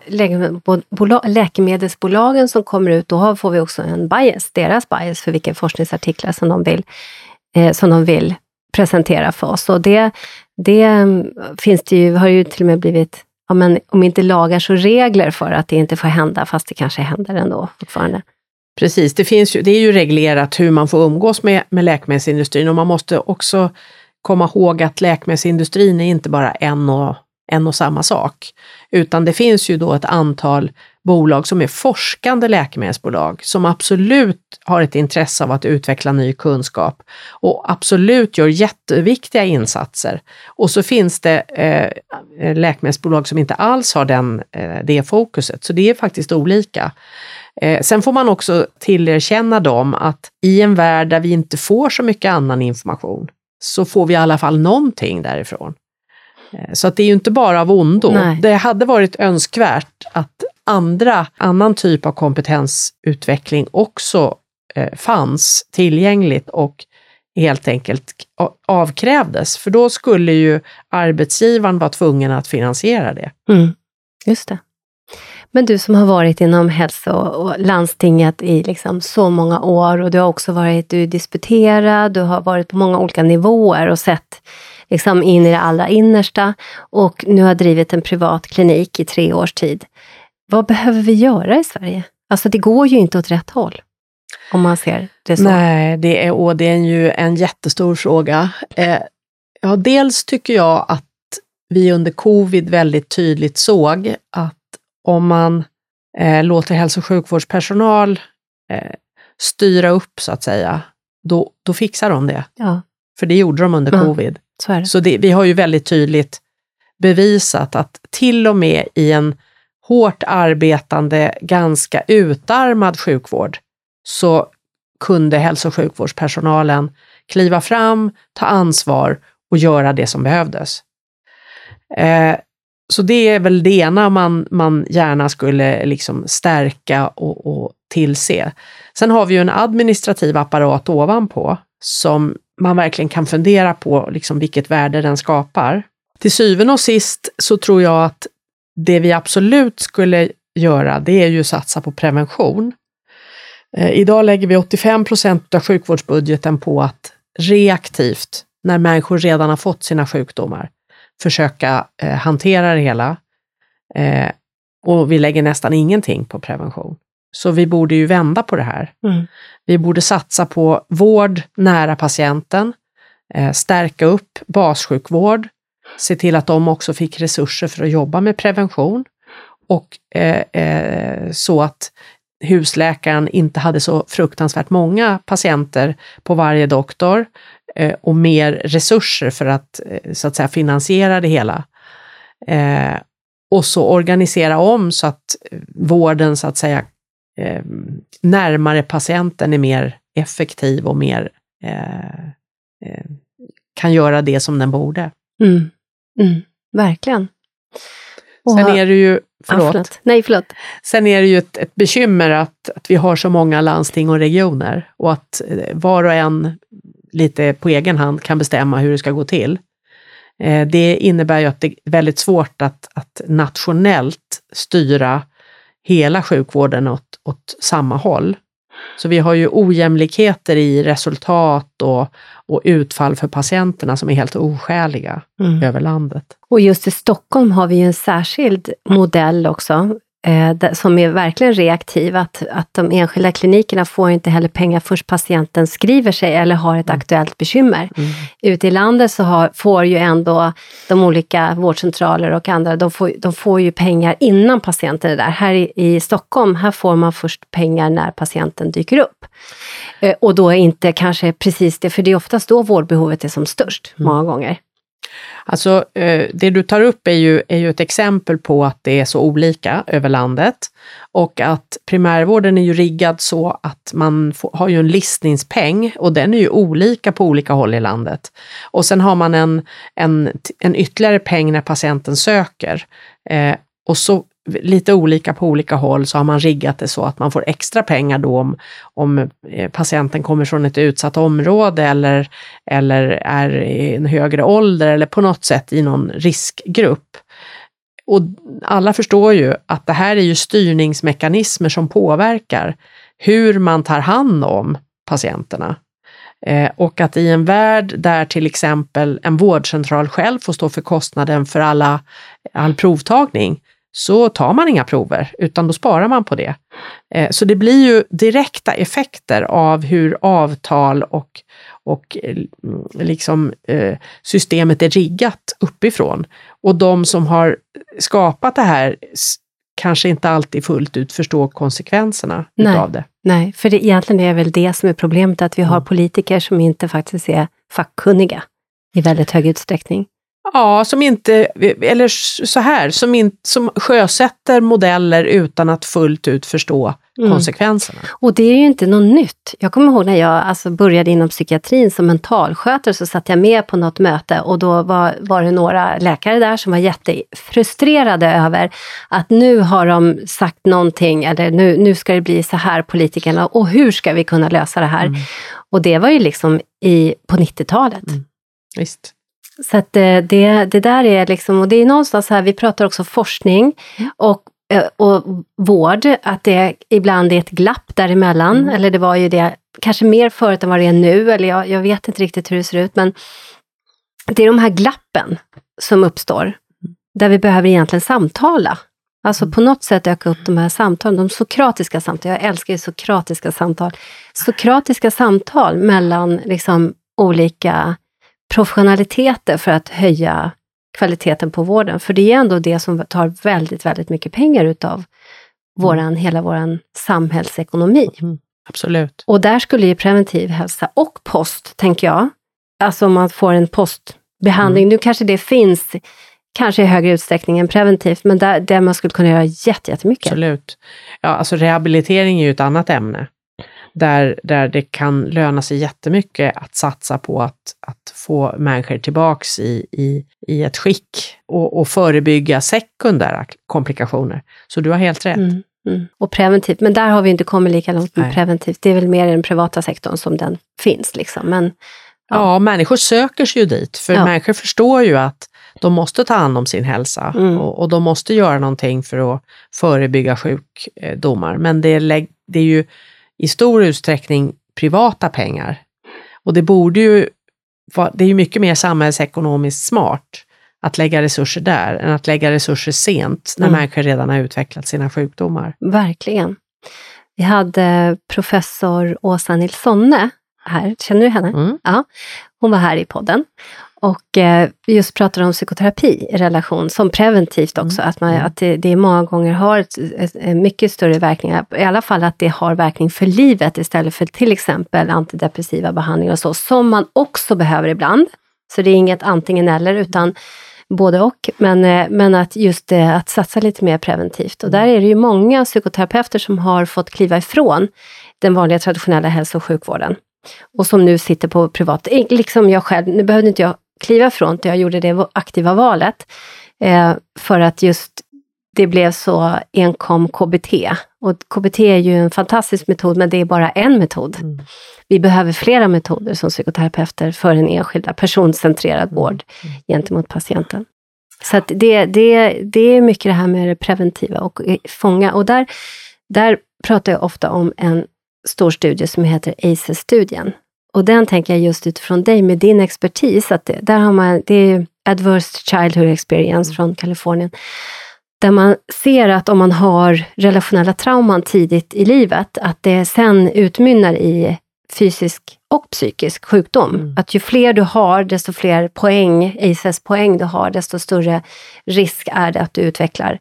läkemedelsbolagen som kommer ut, då får vi också en bias, deras bias för vilka forskningsartiklar som de vill, eh, som de vill presentera för oss. Och det, det mm, finns det ju, har ju till och med blivit, ja, men om inte lagar så regler för att det inte får hända, fast det kanske händer ändå fortfarande. Precis, det, finns ju, det är ju reglerat hur man får umgås med, med läkemedelsindustrin och man måste också komma ihåg att läkemedelsindustrin är inte bara en och, en och samma sak, utan det finns ju då ett antal bolag som är forskande läkemedelsbolag som absolut har ett intresse av att utveckla ny kunskap och absolut gör jätteviktiga insatser. Och så finns det eh, läkemedelsbolag som inte alls har den, eh, det fokuset, så det är faktiskt olika. Eh, sen får man också tillerkänna dem att i en värld där vi inte får så mycket annan information så får vi i alla fall någonting därifrån. Eh, så att det är ju inte bara av ondo. Nej. Det hade varit önskvärt att andra, annan typ av kompetensutveckling också eh, fanns tillgängligt och helt enkelt avkrävdes. För då skulle ju arbetsgivaren vara tvungen att finansiera det. Mm, just det. Men du som har varit inom hälso och landstinget i liksom så många år och du har också varit du disputerad, du har varit på många olika nivåer och sett liksom in i det allra innersta och nu har drivit en privat klinik i tre års tid. Vad behöver vi göra i Sverige? Alltså det går ju inte åt rätt håll. Om man ser det så. Nej, det är, och det är ju en jättestor fråga. Eh, ja, dels tycker jag att vi under covid väldigt tydligt såg att om man eh, låter hälso och sjukvårdspersonal eh, styra upp, så att säga, då, då fixar de det. Ja. För det gjorde de under ja, covid. Så, det. så det, vi har ju väldigt tydligt bevisat att till och med i en hårt arbetande, ganska utarmad sjukvård så kunde hälso och sjukvårdspersonalen kliva fram, ta ansvar och göra det som behövdes. Eh, så det är väl det ena man, man gärna skulle liksom stärka och, och tillse. Sen har vi ju en administrativ apparat ovanpå som man verkligen kan fundera på liksom vilket värde den skapar. Till syvende och sist så tror jag att det vi absolut skulle göra, det är ju satsa på prevention. Eh, idag lägger vi 85 procent av sjukvårdsbudgeten på att reaktivt, när människor redan har fått sina sjukdomar, försöka eh, hantera det hela. Eh, och vi lägger nästan ingenting på prevention. Så vi borde ju vända på det här. Mm. Vi borde satsa på vård nära patienten, eh, stärka upp bassjukvård se till att de också fick resurser för att jobba med prevention och eh, eh, så att husläkaren inte hade så fruktansvärt många patienter på varje doktor och mer resurser för att eh, så att säga finansiera det hela. Eh, och så organisera om så att vården så att säga eh, närmare patienten är mer effektiv och mer kan göra det som den borde. Mm. Mm. Verkligen. Sen är det ju, förlåt. Ja, förlåt. Nej, förlåt. Sen är det ju ett, ett bekymmer att, att vi har så många landsting och regioner och att eh, var och en lite på egen hand kan bestämma hur det ska gå till. Eh, det innebär ju att det är väldigt svårt att, att nationellt styra hela sjukvården åt, åt samma håll. Så vi har ju ojämlikheter i resultat och, och utfall för patienterna som är helt oskäliga mm. över landet. Och just i Stockholm har vi ju en särskild modell också, som är verkligen reaktiv, att, att de enskilda klinikerna får inte heller pengar först patienten skriver sig eller har ett mm. aktuellt bekymmer. Mm. Ute i landet så har, får ju ändå de olika vårdcentraler och andra, de får, de får ju pengar innan patienten är där. Här i, i Stockholm, här får man först pengar när patienten dyker upp. Eh, och då är inte kanske precis det, för det är oftast då vårdbehovet är som störst, mm. många gånger. Alltså, eh, det du tar upp är ju, är ju ett exempel på att det är så olika över landet och att primärvården är ju riggad så att man får, har ju en listningspeng och den är ju olika på olika håll i landet. Och sen har man en, en, en ytterligare peng när patienten söker. Eh, och så lite olika på olika håll så har man riggat det så att man får extra pengar då om, om eh, patienten kommer från ett utsatt område eller, eller är i en högre ålder eller på något sätt i någon riskgrupp. Och alla förstår ju att det här är ju styrningsmekanismer som påverkar hur man tar hand om patienterna. Eh, och att i en värld där till exempel en vårdcentral själv får stå för kostnaden för alla, all provtagning, så tar man inga prover, utan då sparar man på det. Eh, så det blir ju direkta effekter av hur avtal och, och eh, liksom, eh, systemet är riggat uppifrån. Och de som har skapat det här kanske inte alltid fullt ut förstår konsekvenserna Nej. utav det. Nej, för det egentligen är väl det som är problemet, att vi har mm. politiker som inte faktiskt är fackkunniga i väldigt hög utsträckning. Ja, som inte, eller så här, som, in, som sjösätter modeller utan att fullt ut förstå mm. konsekvenserna. Och det är ju inte något nytt. Jag kommer ihåg när jag alltså började inom psykiatrin som mentalskötare så satt jag med på något möte och då var, var det några läkare där som var jättefrustrerade över att nu har de sagt någonting, eller nu, nu ska det bli så här politikerna och hur ska vi kunna lösa det här? Mm. Och det var ju liksom i, på 90-talet. Mm. Visst. Så att det, det, det där är liksom, och det är någonstans här, vi pratar också forskning mm. och, eh, och vård, att det ibland är ett glapp däremellan, mm. eller det var ju det kanske mer förut än vad det är nu, eller jag, jag vet inte riktigt hur det ser ut, men det är de här glappen som uppstår, där vi behöver egentligen samtala. Alltså mm. på något sätt öka upp de här samtalen, de sokratiska samtalen. Jag älskar ju sokratiska samtal. Sokratiska samtal mellan liksom olika professionaliteter för att höja kvaliteten på vården. För det är ändå det som tar väldigt, väldigt mycket pengar utav våran, mm. hela vår samhällsekonomi. Mm, absolut. Och där skulle ju preventiv hälsa och post, tänker jag, alltså om man får en postbehandling, mm. nu kanske det finns kanske i högre utsträckning än preventivt, men där, där man skulle kunna göra jättemycket. Absolut. Ja, alltså rehabilitering är ju ett annat ämne där, där det kan löna sig jättemycket att satsa på att, att få människor tillbaks i, i, i ett skick och, och förebygga sekundära komplikationer. Så du har helt rätt. Mm, mm. Och preventivt, men där har vi inte kommit lika långt med Nej. preventivt. Det är väl mer i den privata sektorn som den finns. Liksom. Men, ja. ja, människor söker sig ju dit, för ja. människor förstår ju att de måste ta hand om sin hälsa mm. och, och, de måste göra någonting för att förebygga sjukdomar. Men det är, det är ju i stor utsträckning privata pengar. Och det borde ju, det är ju mycket mer samhällsekonomiskt smart att lägga resurser där än att lägga resurser sent när mm. människor redan har utvecklat sina sjukdomar. Verkligen. Vi hade professor Åsa Nilssonne här, känner du henne? Mm. Ja, hon var här i podden. Och eh, just pratar om psykoterapi i relation, som preventivt också, att, man, att det, det många gånger har ett, ett, ett mycket större verkningar, i alla fall att det har verkning för livet istället för till exempel antidepressiva behandlingar och så, som man också behöver ibland. Så det är inget antingen eller, utan både och. Men, eh, men att just eh, att satsa lite mer preventivt. Och där är det ju många psykoterapeuter som har fått kliva ifrån den vanliga traditionella hälso och sjukvården. Och som nu sitter på privat, liksom jag själv, nu behövde inte jag kliva ifrån det, jag gjorde det aktiva valet. Eh, för att just det blev så enkom KBT. Och KBT är ju en fantastisk metod, men det är bara en metod. Mm. Vi behöver flera metoder som psykoterapeuter för en enskilda personcentrerad mm. vård mm. gentemot patienten. Så att det, det, det är mycket det här med det preventiva och fånga. Och där, där pratar jag ofta om en stor studie som heter ACES-studien. Och den tänker jag just utifrån dig med din expertis, att det, där har man, det är Adverse Childhood Experience mm. från Kalifornien, där man ser att om man har relationella trauman tidigt i livet, att det sen utmynnar i fysisk och psykisk sjukdom. Mm. Att ju fler du har, desto fler poäng, ACES-poäng du har, desto större risk är det att du utvecklar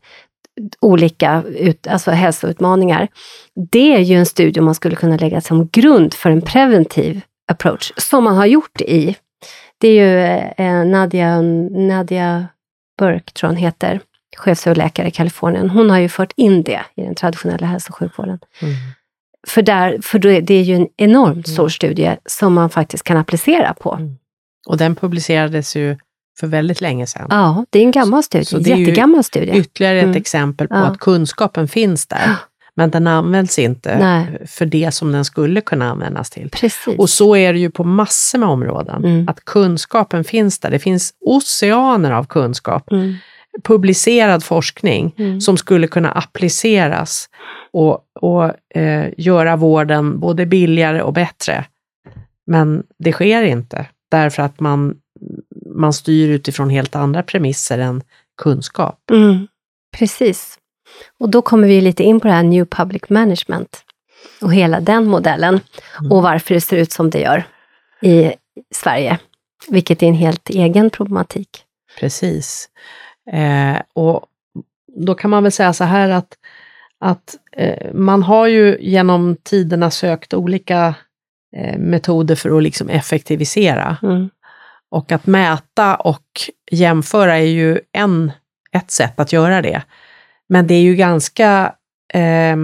olika ut, alltså hälsoutmaningar. Det är ju en studie man skulle kunna lägga som grund för en preventiv approach, som man har gjort i, det är ju eh, Nadia, Nadia Burke, tror hon heter, chefsöverläkare i Kalifornien. Hon har ju fört in det i den traditionella hälso och sjukvården. Mm. För, där, för det är ju en enormt mm. stor studie som man faktiskt kan applicera på. Mm. Och den publicerades ju för väldigt länge sedan. Ja, det är en gammal studie, så det är jättegammal studie. Ytterligare ett mm. exempel på ja. att kunskapen finns där. Men den används inte Nej. för det som den skulle kunna användas till. Precis. Och så är det ju på massor med områden. Mm. Att kunskapen finns där. Det finns oceaner av kunskap. Mm. Publicerad forskning mm. som skulle kunna appliceras och, och eh, göra vården både billigare och bättre. Men det sker inte därför att man, man styr utifrån helt andra premisser än kunskap. Mm. Precis. Och då kommer vi lite in på det här New Public Management och hela den modellen mm. och varför det ser ut som det gör i Sverige, vilket är en helt egen problematik. Precis. Eh, och då kan man väl säga så här att, att eh, man har ju genom tiderna sökt olika eh, metoder för att liksom effektivisera. Mm. Och att mäta och jämföra är ju en, ett sätt att göra det. Men det är ju ganska eh,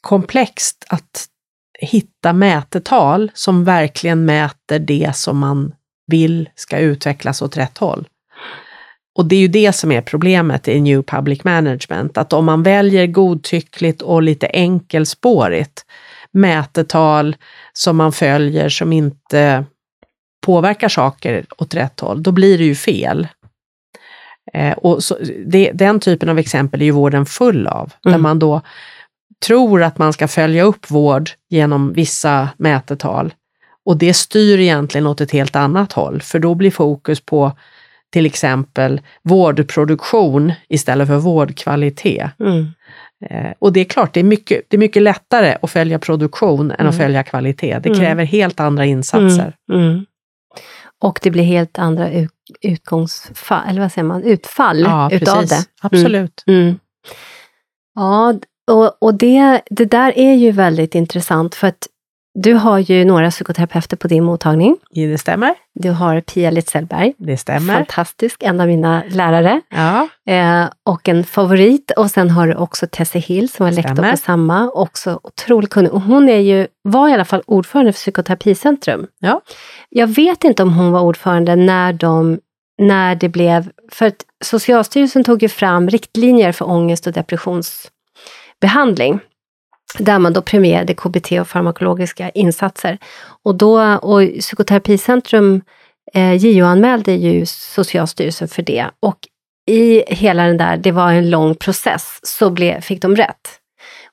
komplext att hitta mätetal som verkligen mäter det som man vill ska utvecklas åt rätt håll. Och det är ju det som är problemet i New Public Management, att om man väljer godtyckligt och lite enkelspårigt mätetal som man följer som inte påverkar saker åt rätt håll, då blir det ju fel. Eh, och så, det, den typen av exempel är ju vården full av, mm. där man då tror att man ska följa upp vård genom vissa mätetal. Och det styr egentligen åt ett helt annat håll, för då blir fokus på till exempel vårdproduktion istället för vårdkvalitet. Mm. Eh, och det är klart, det är, mycket, det är mycket lättare att följa produktion än mm. att följa kvalitet. Det mm. kräver helt andra insatser. Mm. Mm. Och det blir helt andra ut, utgångsfall, eller vad säger man, utfall ja, utav precis. det. Absolut. Mm. Mm. Ja, och, och det, det där är ju väldigt intressant för att du har ju några psykoterapeuter på din mottagning. Ja, det stämmer. Du har Pia Litzellberg. Det stämmer. Fantastisk, en av mina lärare. Ja. Eh, och en favorit. Och sen har du också Tessie Hill som var lektor på samma. Också otroligt kunnig. Och hon är ju, var i alla fall ordförande för Psykoterapicentrum. Ja. Jag vet inte om hon var ordförande när de när det blev, för att Socialstyrelsen tog ju fram riktlinjer för ångest och depressionsbehandling där man då premierade KBT och farmakologiska insatser. Och, då, och Psykoterapicentrum eh, JO-anmälde ju Socialstyrelsen för det. Och i hela den där, det var en lång process, så ble, fick de rätt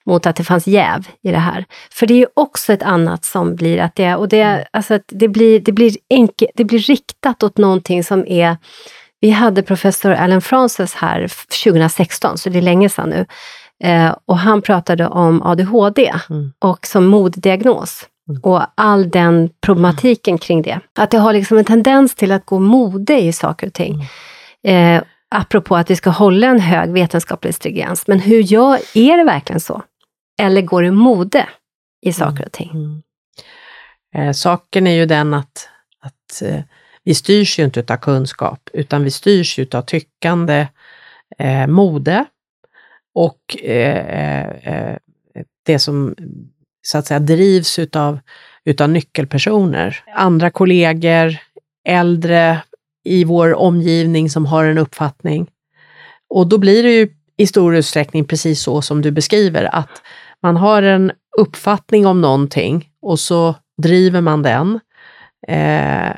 mot att det fanns jäv i det här. För det är ju också ett annat som blir att det, och det, mm. alltså att det, blir, det, blir enkel, det blir riktat åt någonting som är vi hade professor Alan Francis här 2016, så det är länge sedan nu, Eh, och han pratade om ADHD mm. och som moddiagnos. mm. och all den problematiken kring det. Att det har liksom en tendens till att gå mode i saker och ting. Mm. Eh, apropå att vi ska hålla en hög vetenskaplig stringens. Men hur gör, är det verkligen så? Eller går det mode i saker och ting? Mm. mm. Eh, saken är ju den att, att eh, vi styrs ju inte av kunskap, utan vi styrs ju av tyckande, eh, mode och eh, eh, det som så att säga drivs utav, utav nyckelpersoner. Andra kollegor, äldre i vår omgivning som har en uppfattning. Och då blir det ju i stor utsträckning precis så som du beskriver, att man har en uppfattning om någonting och så driver man den. Eh,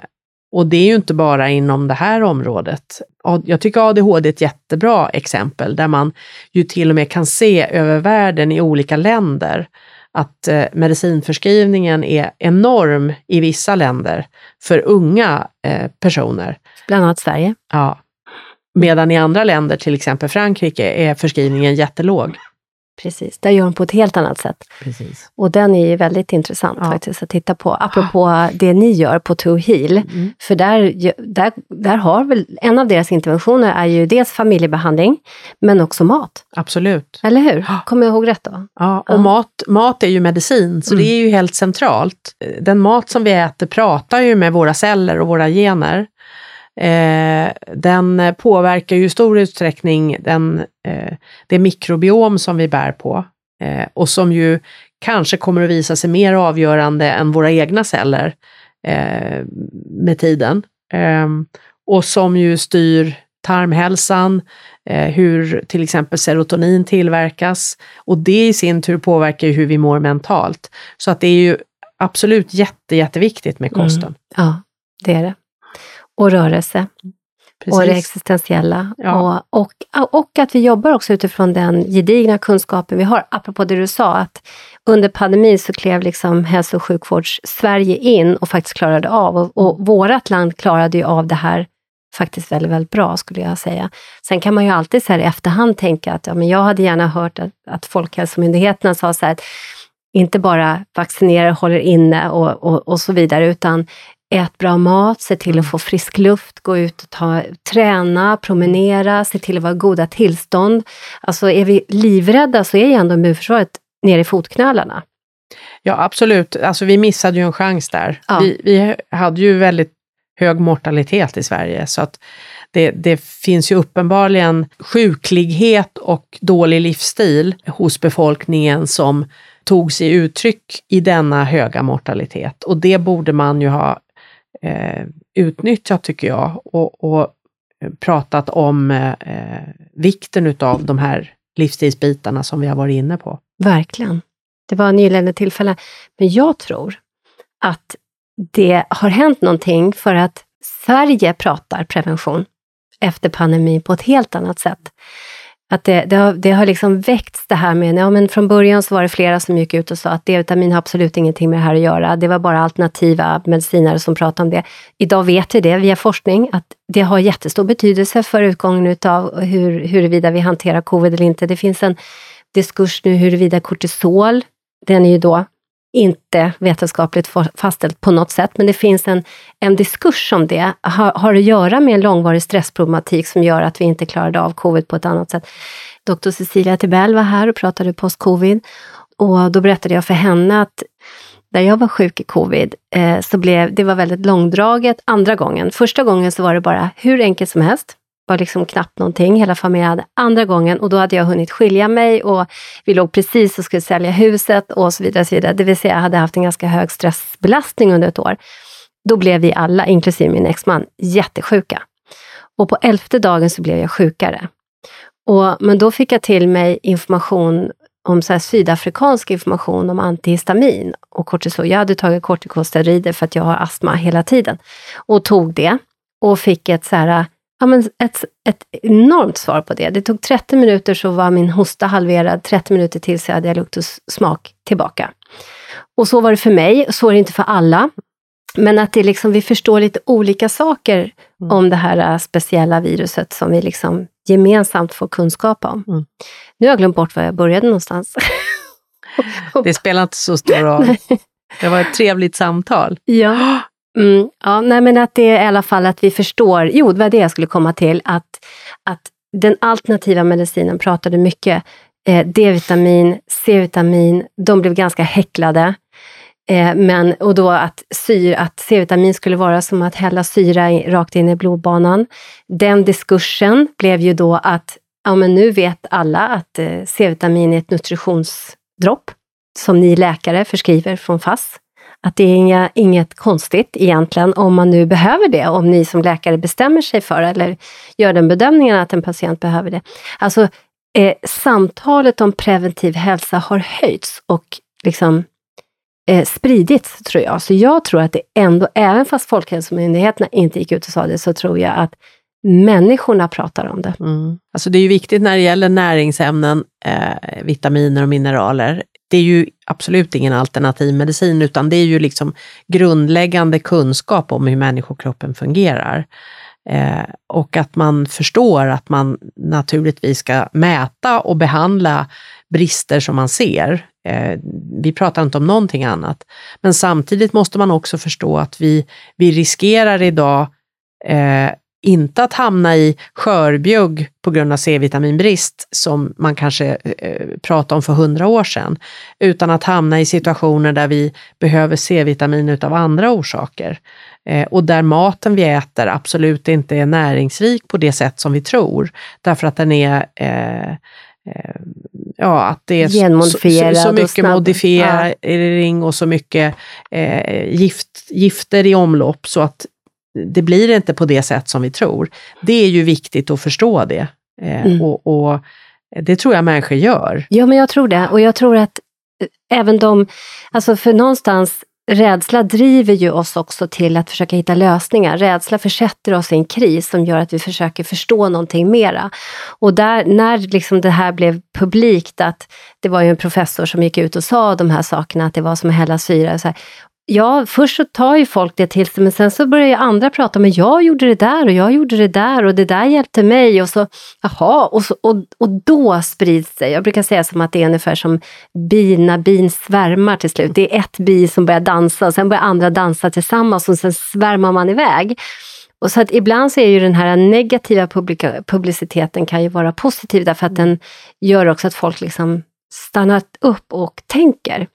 och det är ju inte bara inom det här området. Jag tycker ADHD är ett jättebra exempel där man ju till och med kan se över världen i olika länder att eh, medicinförskrivningen är enorm i vissa länder för unga eh, personer. Bland annat Sverige. Ja. Medan i andra länder, till exempel Frankrike, är förskrivningen jättelåg. Precis, där gör de på ett helt annat sätt. Precis. Och den är ju väldigt intressant ja. faktiskt att titta på, apropå det ni gör på To Heal. Mm. För där, där, där har väl, en av deras interventioner är ju dels familjebehandling, men också mat. Absolut. Eller hur? Kommer jag ihåg rätt då? Ja, och ja. Mat, mat är ju medicin, så mm. det är ju helt centralt. Den mat som vi äter pratar ju med våra celler och våra gener. Eh, den påverkar ju i stor utsträckning den, eh, det mikrobiom som vi bär på eh, och som ju kanske kommer att visa sig mer avgörande än våra egna celler eh, med tiden. Ehm, och som ju styr tarmhälsan, eh, hur till exempel serotonin tillverkas och det i sin tur påverkar ju hur vi mår mentalt. Så att det är ju absolut jätte, jätteviktigt med kosten. Mm. Ja, det är det och rörelse. Precis. Och det existentiella. Ja. Och, och, och att vi jobbar också utifrån den gedigna kunskapen vi har. Apropå det du sa, att under pandemin så klev liksom hälso och sjukvårds-Sverige in och faktiskt klarade av. Och, och vårt land klarade ju av det här faktiskt väldigt, väldigt bra skulle jag säga. Sen kan man ju alltid så här i efterhand tänka att ja, men jag hade gärna hört att, att Folkhälsomyndigheten sa så här, att inte bara vaccinera, håller inne och, och, och så vidare, utan ät bra mat, se till att få frisk luft, gå ut och ta, träna, promenera, se till att vara i goda tillstånd. Alltså är vi livrädda så är ju ändå immunförsvaret nere i fotknölarna. Ja absolut, alltså vi missade ju en chans där. Ja. Vi, vi hade ju väldigt hög mortalitet i Sverige så att det, det, finns ju uppenbarligen sjuklighet och dålig livsstil hos befolkningen som tog sig uttryck i denna höga mortalitet. Och det borde man ju ha eh, utnyttjat tycker jag och, och eh, pratat om eh, vikten utav de här livsstilsbitarna som vi har varit inne på. Verkligen. Det var nyligen ett tillfälle. Men jag tror att det har hänt någonting för att Sverige pratar prevention efter pandemin på ett helt annat sätt. Att det, det, har, det har liksom väckts det här med, ja men från början så var det flera som gick ut och sa att D-vitamin har absolut ingenting med det här att göra. Det var bara alternativa medicinare som pratade om det. Idag vet vi det via forskning, att det har jättestor betydelse för utgången utav hur, huruvida vi hanterar covid eller inte. Det finns en diskurs nu huruvida kortisol, den är ju då inte vetenskapligt fastställt på något sätt, men det finns en, en diskurs om det. Har, har att göra med en långvarig stressproblematik som gör att vi inte klarade av covid på ett annat sätt. Doktor Cecilia Tibell var här och pratade post-covid och då berättade jag för henne att när jag var sjuk i covid, eh, så blev det var väldigt långdraget andra gången. Första gången så var det bara hur enkelt som helst var liksom knappt någonting, hela familjen hade. Andra gången, och då hade jag hunnit skilja mig och vi låg precis och skulle sälja huset och så vidare. Så vidare. Det vill säga, jag hade haft en ganska hög stressbelastning under ett år. Då blev vi alla, inklusive min exman, jättesjuka. Och på elfte dagen så blev jag sjukare. Och, men då fick jag till mig information om så här sydafrikansk information om antihistamin och kortisol. Jag hade tagit kortikosteroider för att jag har astma hela tiden och tog det och fick ett så här ja, men ett, ett enormt svar på det. Det tog 30 minuter så var min hosta halverad, 30 minuter till så hade jag lukt och smak tillbaka. Och så var det för mig, så är det inte för alla. Men att det liksom, vi förstår lite olika saker mm. om det här äh, speciella viruset som vi liksom gemensamt får kunskap om. Mm. Nu har jag glömt bort var jag började någonstans. det spelar inte så stor roll. Det var ett trevligt samtal. Ja. Mm, ja, nej men att det är i alla fall att vi förstår, jo det var det jag skulle komma till, att, att den alternativa medicinen pratade mycket eh, D-vitamin, C-vitamin, de blev ganska häcklade. Eh, men, och då att, syr, att C-vitamin skulle vara som att hälla syra i, rakt in i blodbanan. Den diskursen blev ju då att ja, men nu vet alla att eh, C-vitamin är ett nutritionsdropp som ni läkare förskriver från FASS. Att det är inga, inget konstigt egentligen om man nu behöver det, om ni som läkare bestämmer sig för eller gör den bedömningen att en patient behöver det. Alltså, eh, samtalet om preventiv hälsa har höjts och liksom eh, spridits, tror jag. Så jag tror att det ändå, även fast Folkhälsomyndigheterna inte gick ut och sa det, så tror jag att människorna pratar om det. Mm. Alltså det är ju viktigt när det gäller näringsämnen, eh, vitaminer och mineraler. Det är ju absolut ingen alternativ medicin, utan det är ju liksom grundläggande kunskap om hur människokroppen fungerar. Eh, och att man förstår att man naturligtvis ska mäta och behandla brister som man ser. Eh, vi pratar inte om någonting annat. Men samtidigt måste man också förstå att vi, vi riskerar idag eh, inte att hamna i skörbjugg på grund av C-vitaminbrist som man kanske eh, pratade om för hundra år sedan, utan att hamna i situationer där vi behöver C-vitamin utav andra orsaker. Eh, och där maten vi äter absolut inte är näringsrik på det sätt som vi tror, därför att den är eh, eh ja, att det är så, så, mycket modifiering ja. och så mycket eh, gift, gifter i omlopp så att det blir inte på det sätt som vi tror. Det är ju viktigt att förstå det. Eh, mm. och, och, det tror jag människor gör. Ja, men jag tror det. Och jag tror att eh, även de, alltså för någonstans Rädsla driver ju oss också till att försöka hitta lösningar. Rädsla försätter oss i en kris som gör att vi försöker förstå någonting mera. Och där, när liksom det här blev publikt, att det var ju en professor som gick ut och sa de här sakerna, att det var som att hälla syra. Så här, ja, först så tar ju folk det till sig, men sen så börjar ju andra prata, men jag gjorde det där och jag gjorde det där och det där hjälpte mig och så, jaha, och, så, och, och då sprids det. Jag brukar säga som att det är ungefär som bin när bin svärmar till slut. Det är ett bi som börjar dansa och sen börjar andra dansa tillsammans och sen svärmar man iväg. Och så att ibland så är ju den här negativa publika, publiciteten kan ju vara positiv därför att den gör också att folk liksom stannar upp och tänker.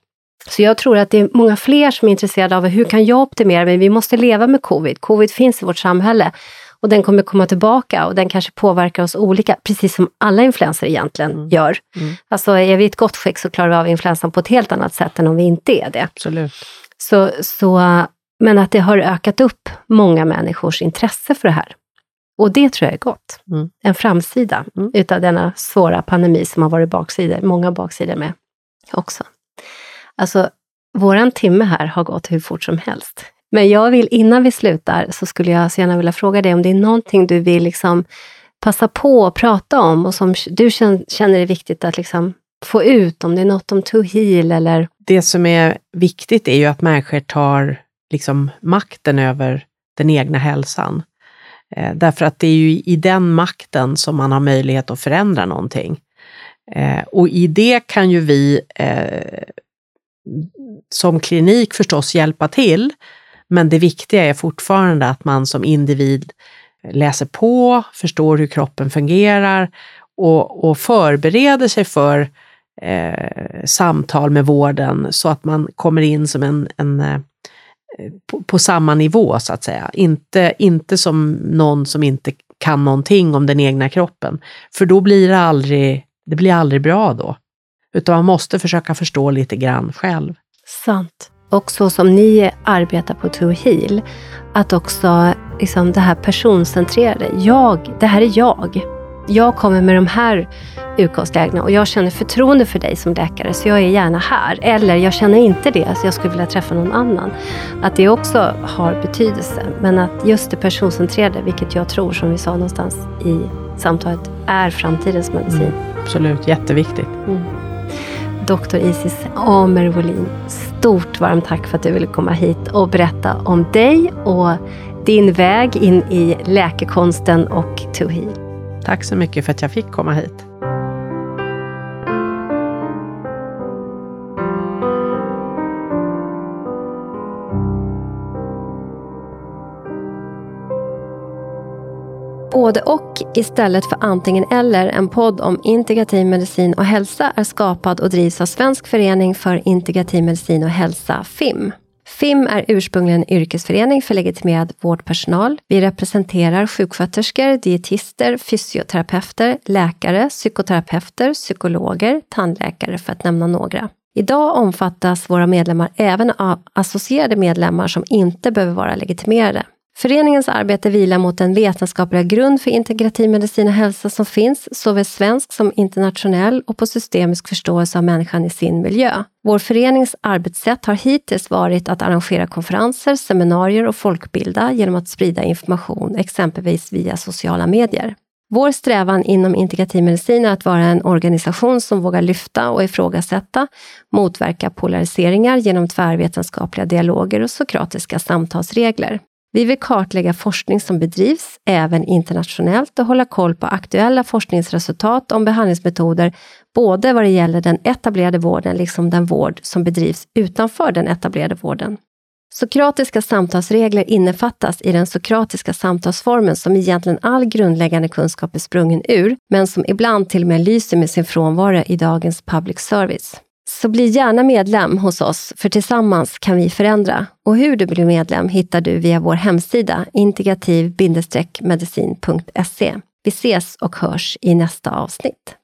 Så jag tror att det är många fler som är intresserade av hur kan jag optimera mig? Vi måste leva med covid. Covid finns i vårt samhälle och den kommer komma tillbaka och den kanske påverkar oss olika, precis som alla influenser egentligen mm. gör. Mm. Alltså är vi i ett gott skick så klarar vi av influensan på ett helt annat sätt än om vi inte är det. Absolut. Så, så, men att det har ökat upp många människors intresse för det här. Och det tror jag är gott. Mm. En framsida mm. utav denna svåra pandemi som har varit baksidor, många baksidor med också. Alltså, våran timme här har gått hur fort som helst. Men jag vill, innan vi slutar, så skulle jag så gärna vilja fråga dig om det är någonting du vill liksom passa på att prata om och som du känner är viktigt att liksom få ut, om det är något om to heal eller? Det som är viktigt är ju att människor tar liksom makten över den egna hälsan. Eh, därför att det är ju i den makten som man har möjlighet att förändra någonting. Eh, och i det kan ju vi eh, som klinik förstås hjälpa till, men det viktiga är fortfarande att man som individ läser på, förstår hur kroppen fungerar och, och förbereder sig för eh, samtal med vården så att man kommer in som en, en eh, på, på, samma nivå så att säga. Inte, inte som någon som inte kan någonting om den egna kroppen. För då blir det aldrig, det blir aldrig bra då. Utan man måste försöka förstå lite grann själv. Sant. Och så som ni arbetar på To Heal, att också liksom det här personcentrerade. Jag, det här är jag. Jag kommer med de här utgångslägena och jag känner förtroende för dig som läkare, så jag är gärna här. Eller jag känner inte det, så jag skulle vilja träffa någon annan. Att det också har betydelse. Men att just det personcentrerade, vilket jag tror, som vi sa någonstans i samtalet, är framtidens medicin. Mm, absolut, jätteviktigt. Mm. Dr. Isis Amer Wollin, Stort varmt tack för att du ville komma hit och berätta om dig och din väg in i läkekonsten och to heal. Tack så mycket för att jag fick komma hit. Både och istället för antingen eller, en podd om integrativ medicin och hälsa är skapad och drivs av Svensk förening för integrativ medicin och hälsa, FIM. FIM är ursprungligen en yrkesförening för legitimerad vårdpersonal. Vi representerar sjuksköterskor, dietister, fysioterapeuter, läkare, psykoterapeuter, psykologer, tandläkare för att nämna några. Idag omfattas våra medlemmar även av associerade medlemmar som inte behöver vara legitimerade. Föreningens arbete vilar mot den vetenskapliga grund för integrativ medicin och hälsa som finns, såväl svensk som internationell och på systemisk förståelse av människan i sin miljö. Vår förenings arbetssätt har hittills varit att arrangera konferenser, seminarier och folkbilda genom att sprida information, exempelvis via sociala medier. Vår strävan inom integrativ medicin är att vara en organisation som vågar lyfta och ifrågasätta, motverka polariseringar genom tvärvetenskapliga dialoger och sokratiska samtalsregler. Vi vill kartlägga forskning som bedrivs även internationellt och hålla koll på aktuella forskningsresultat om behandlingsmetoder, både vad det gäller den etablerade vården liksom den vård som bedrivs utanför den etablerade vården. Sokratiska samtalsregler innefattas i den sokratiska samtalsformen som egentligen all grundläggande kunskap är sprungen ur, men som ibland till och med lyser med sin frånvaro i dagens public service. Så bli gärna medlem hos oss, för tillsammans kan vi förändra. Och hur du blir medlem hittar du via vår hemsida integrativ-medicin.se. Vi ses och hörs i nästa avsnitt.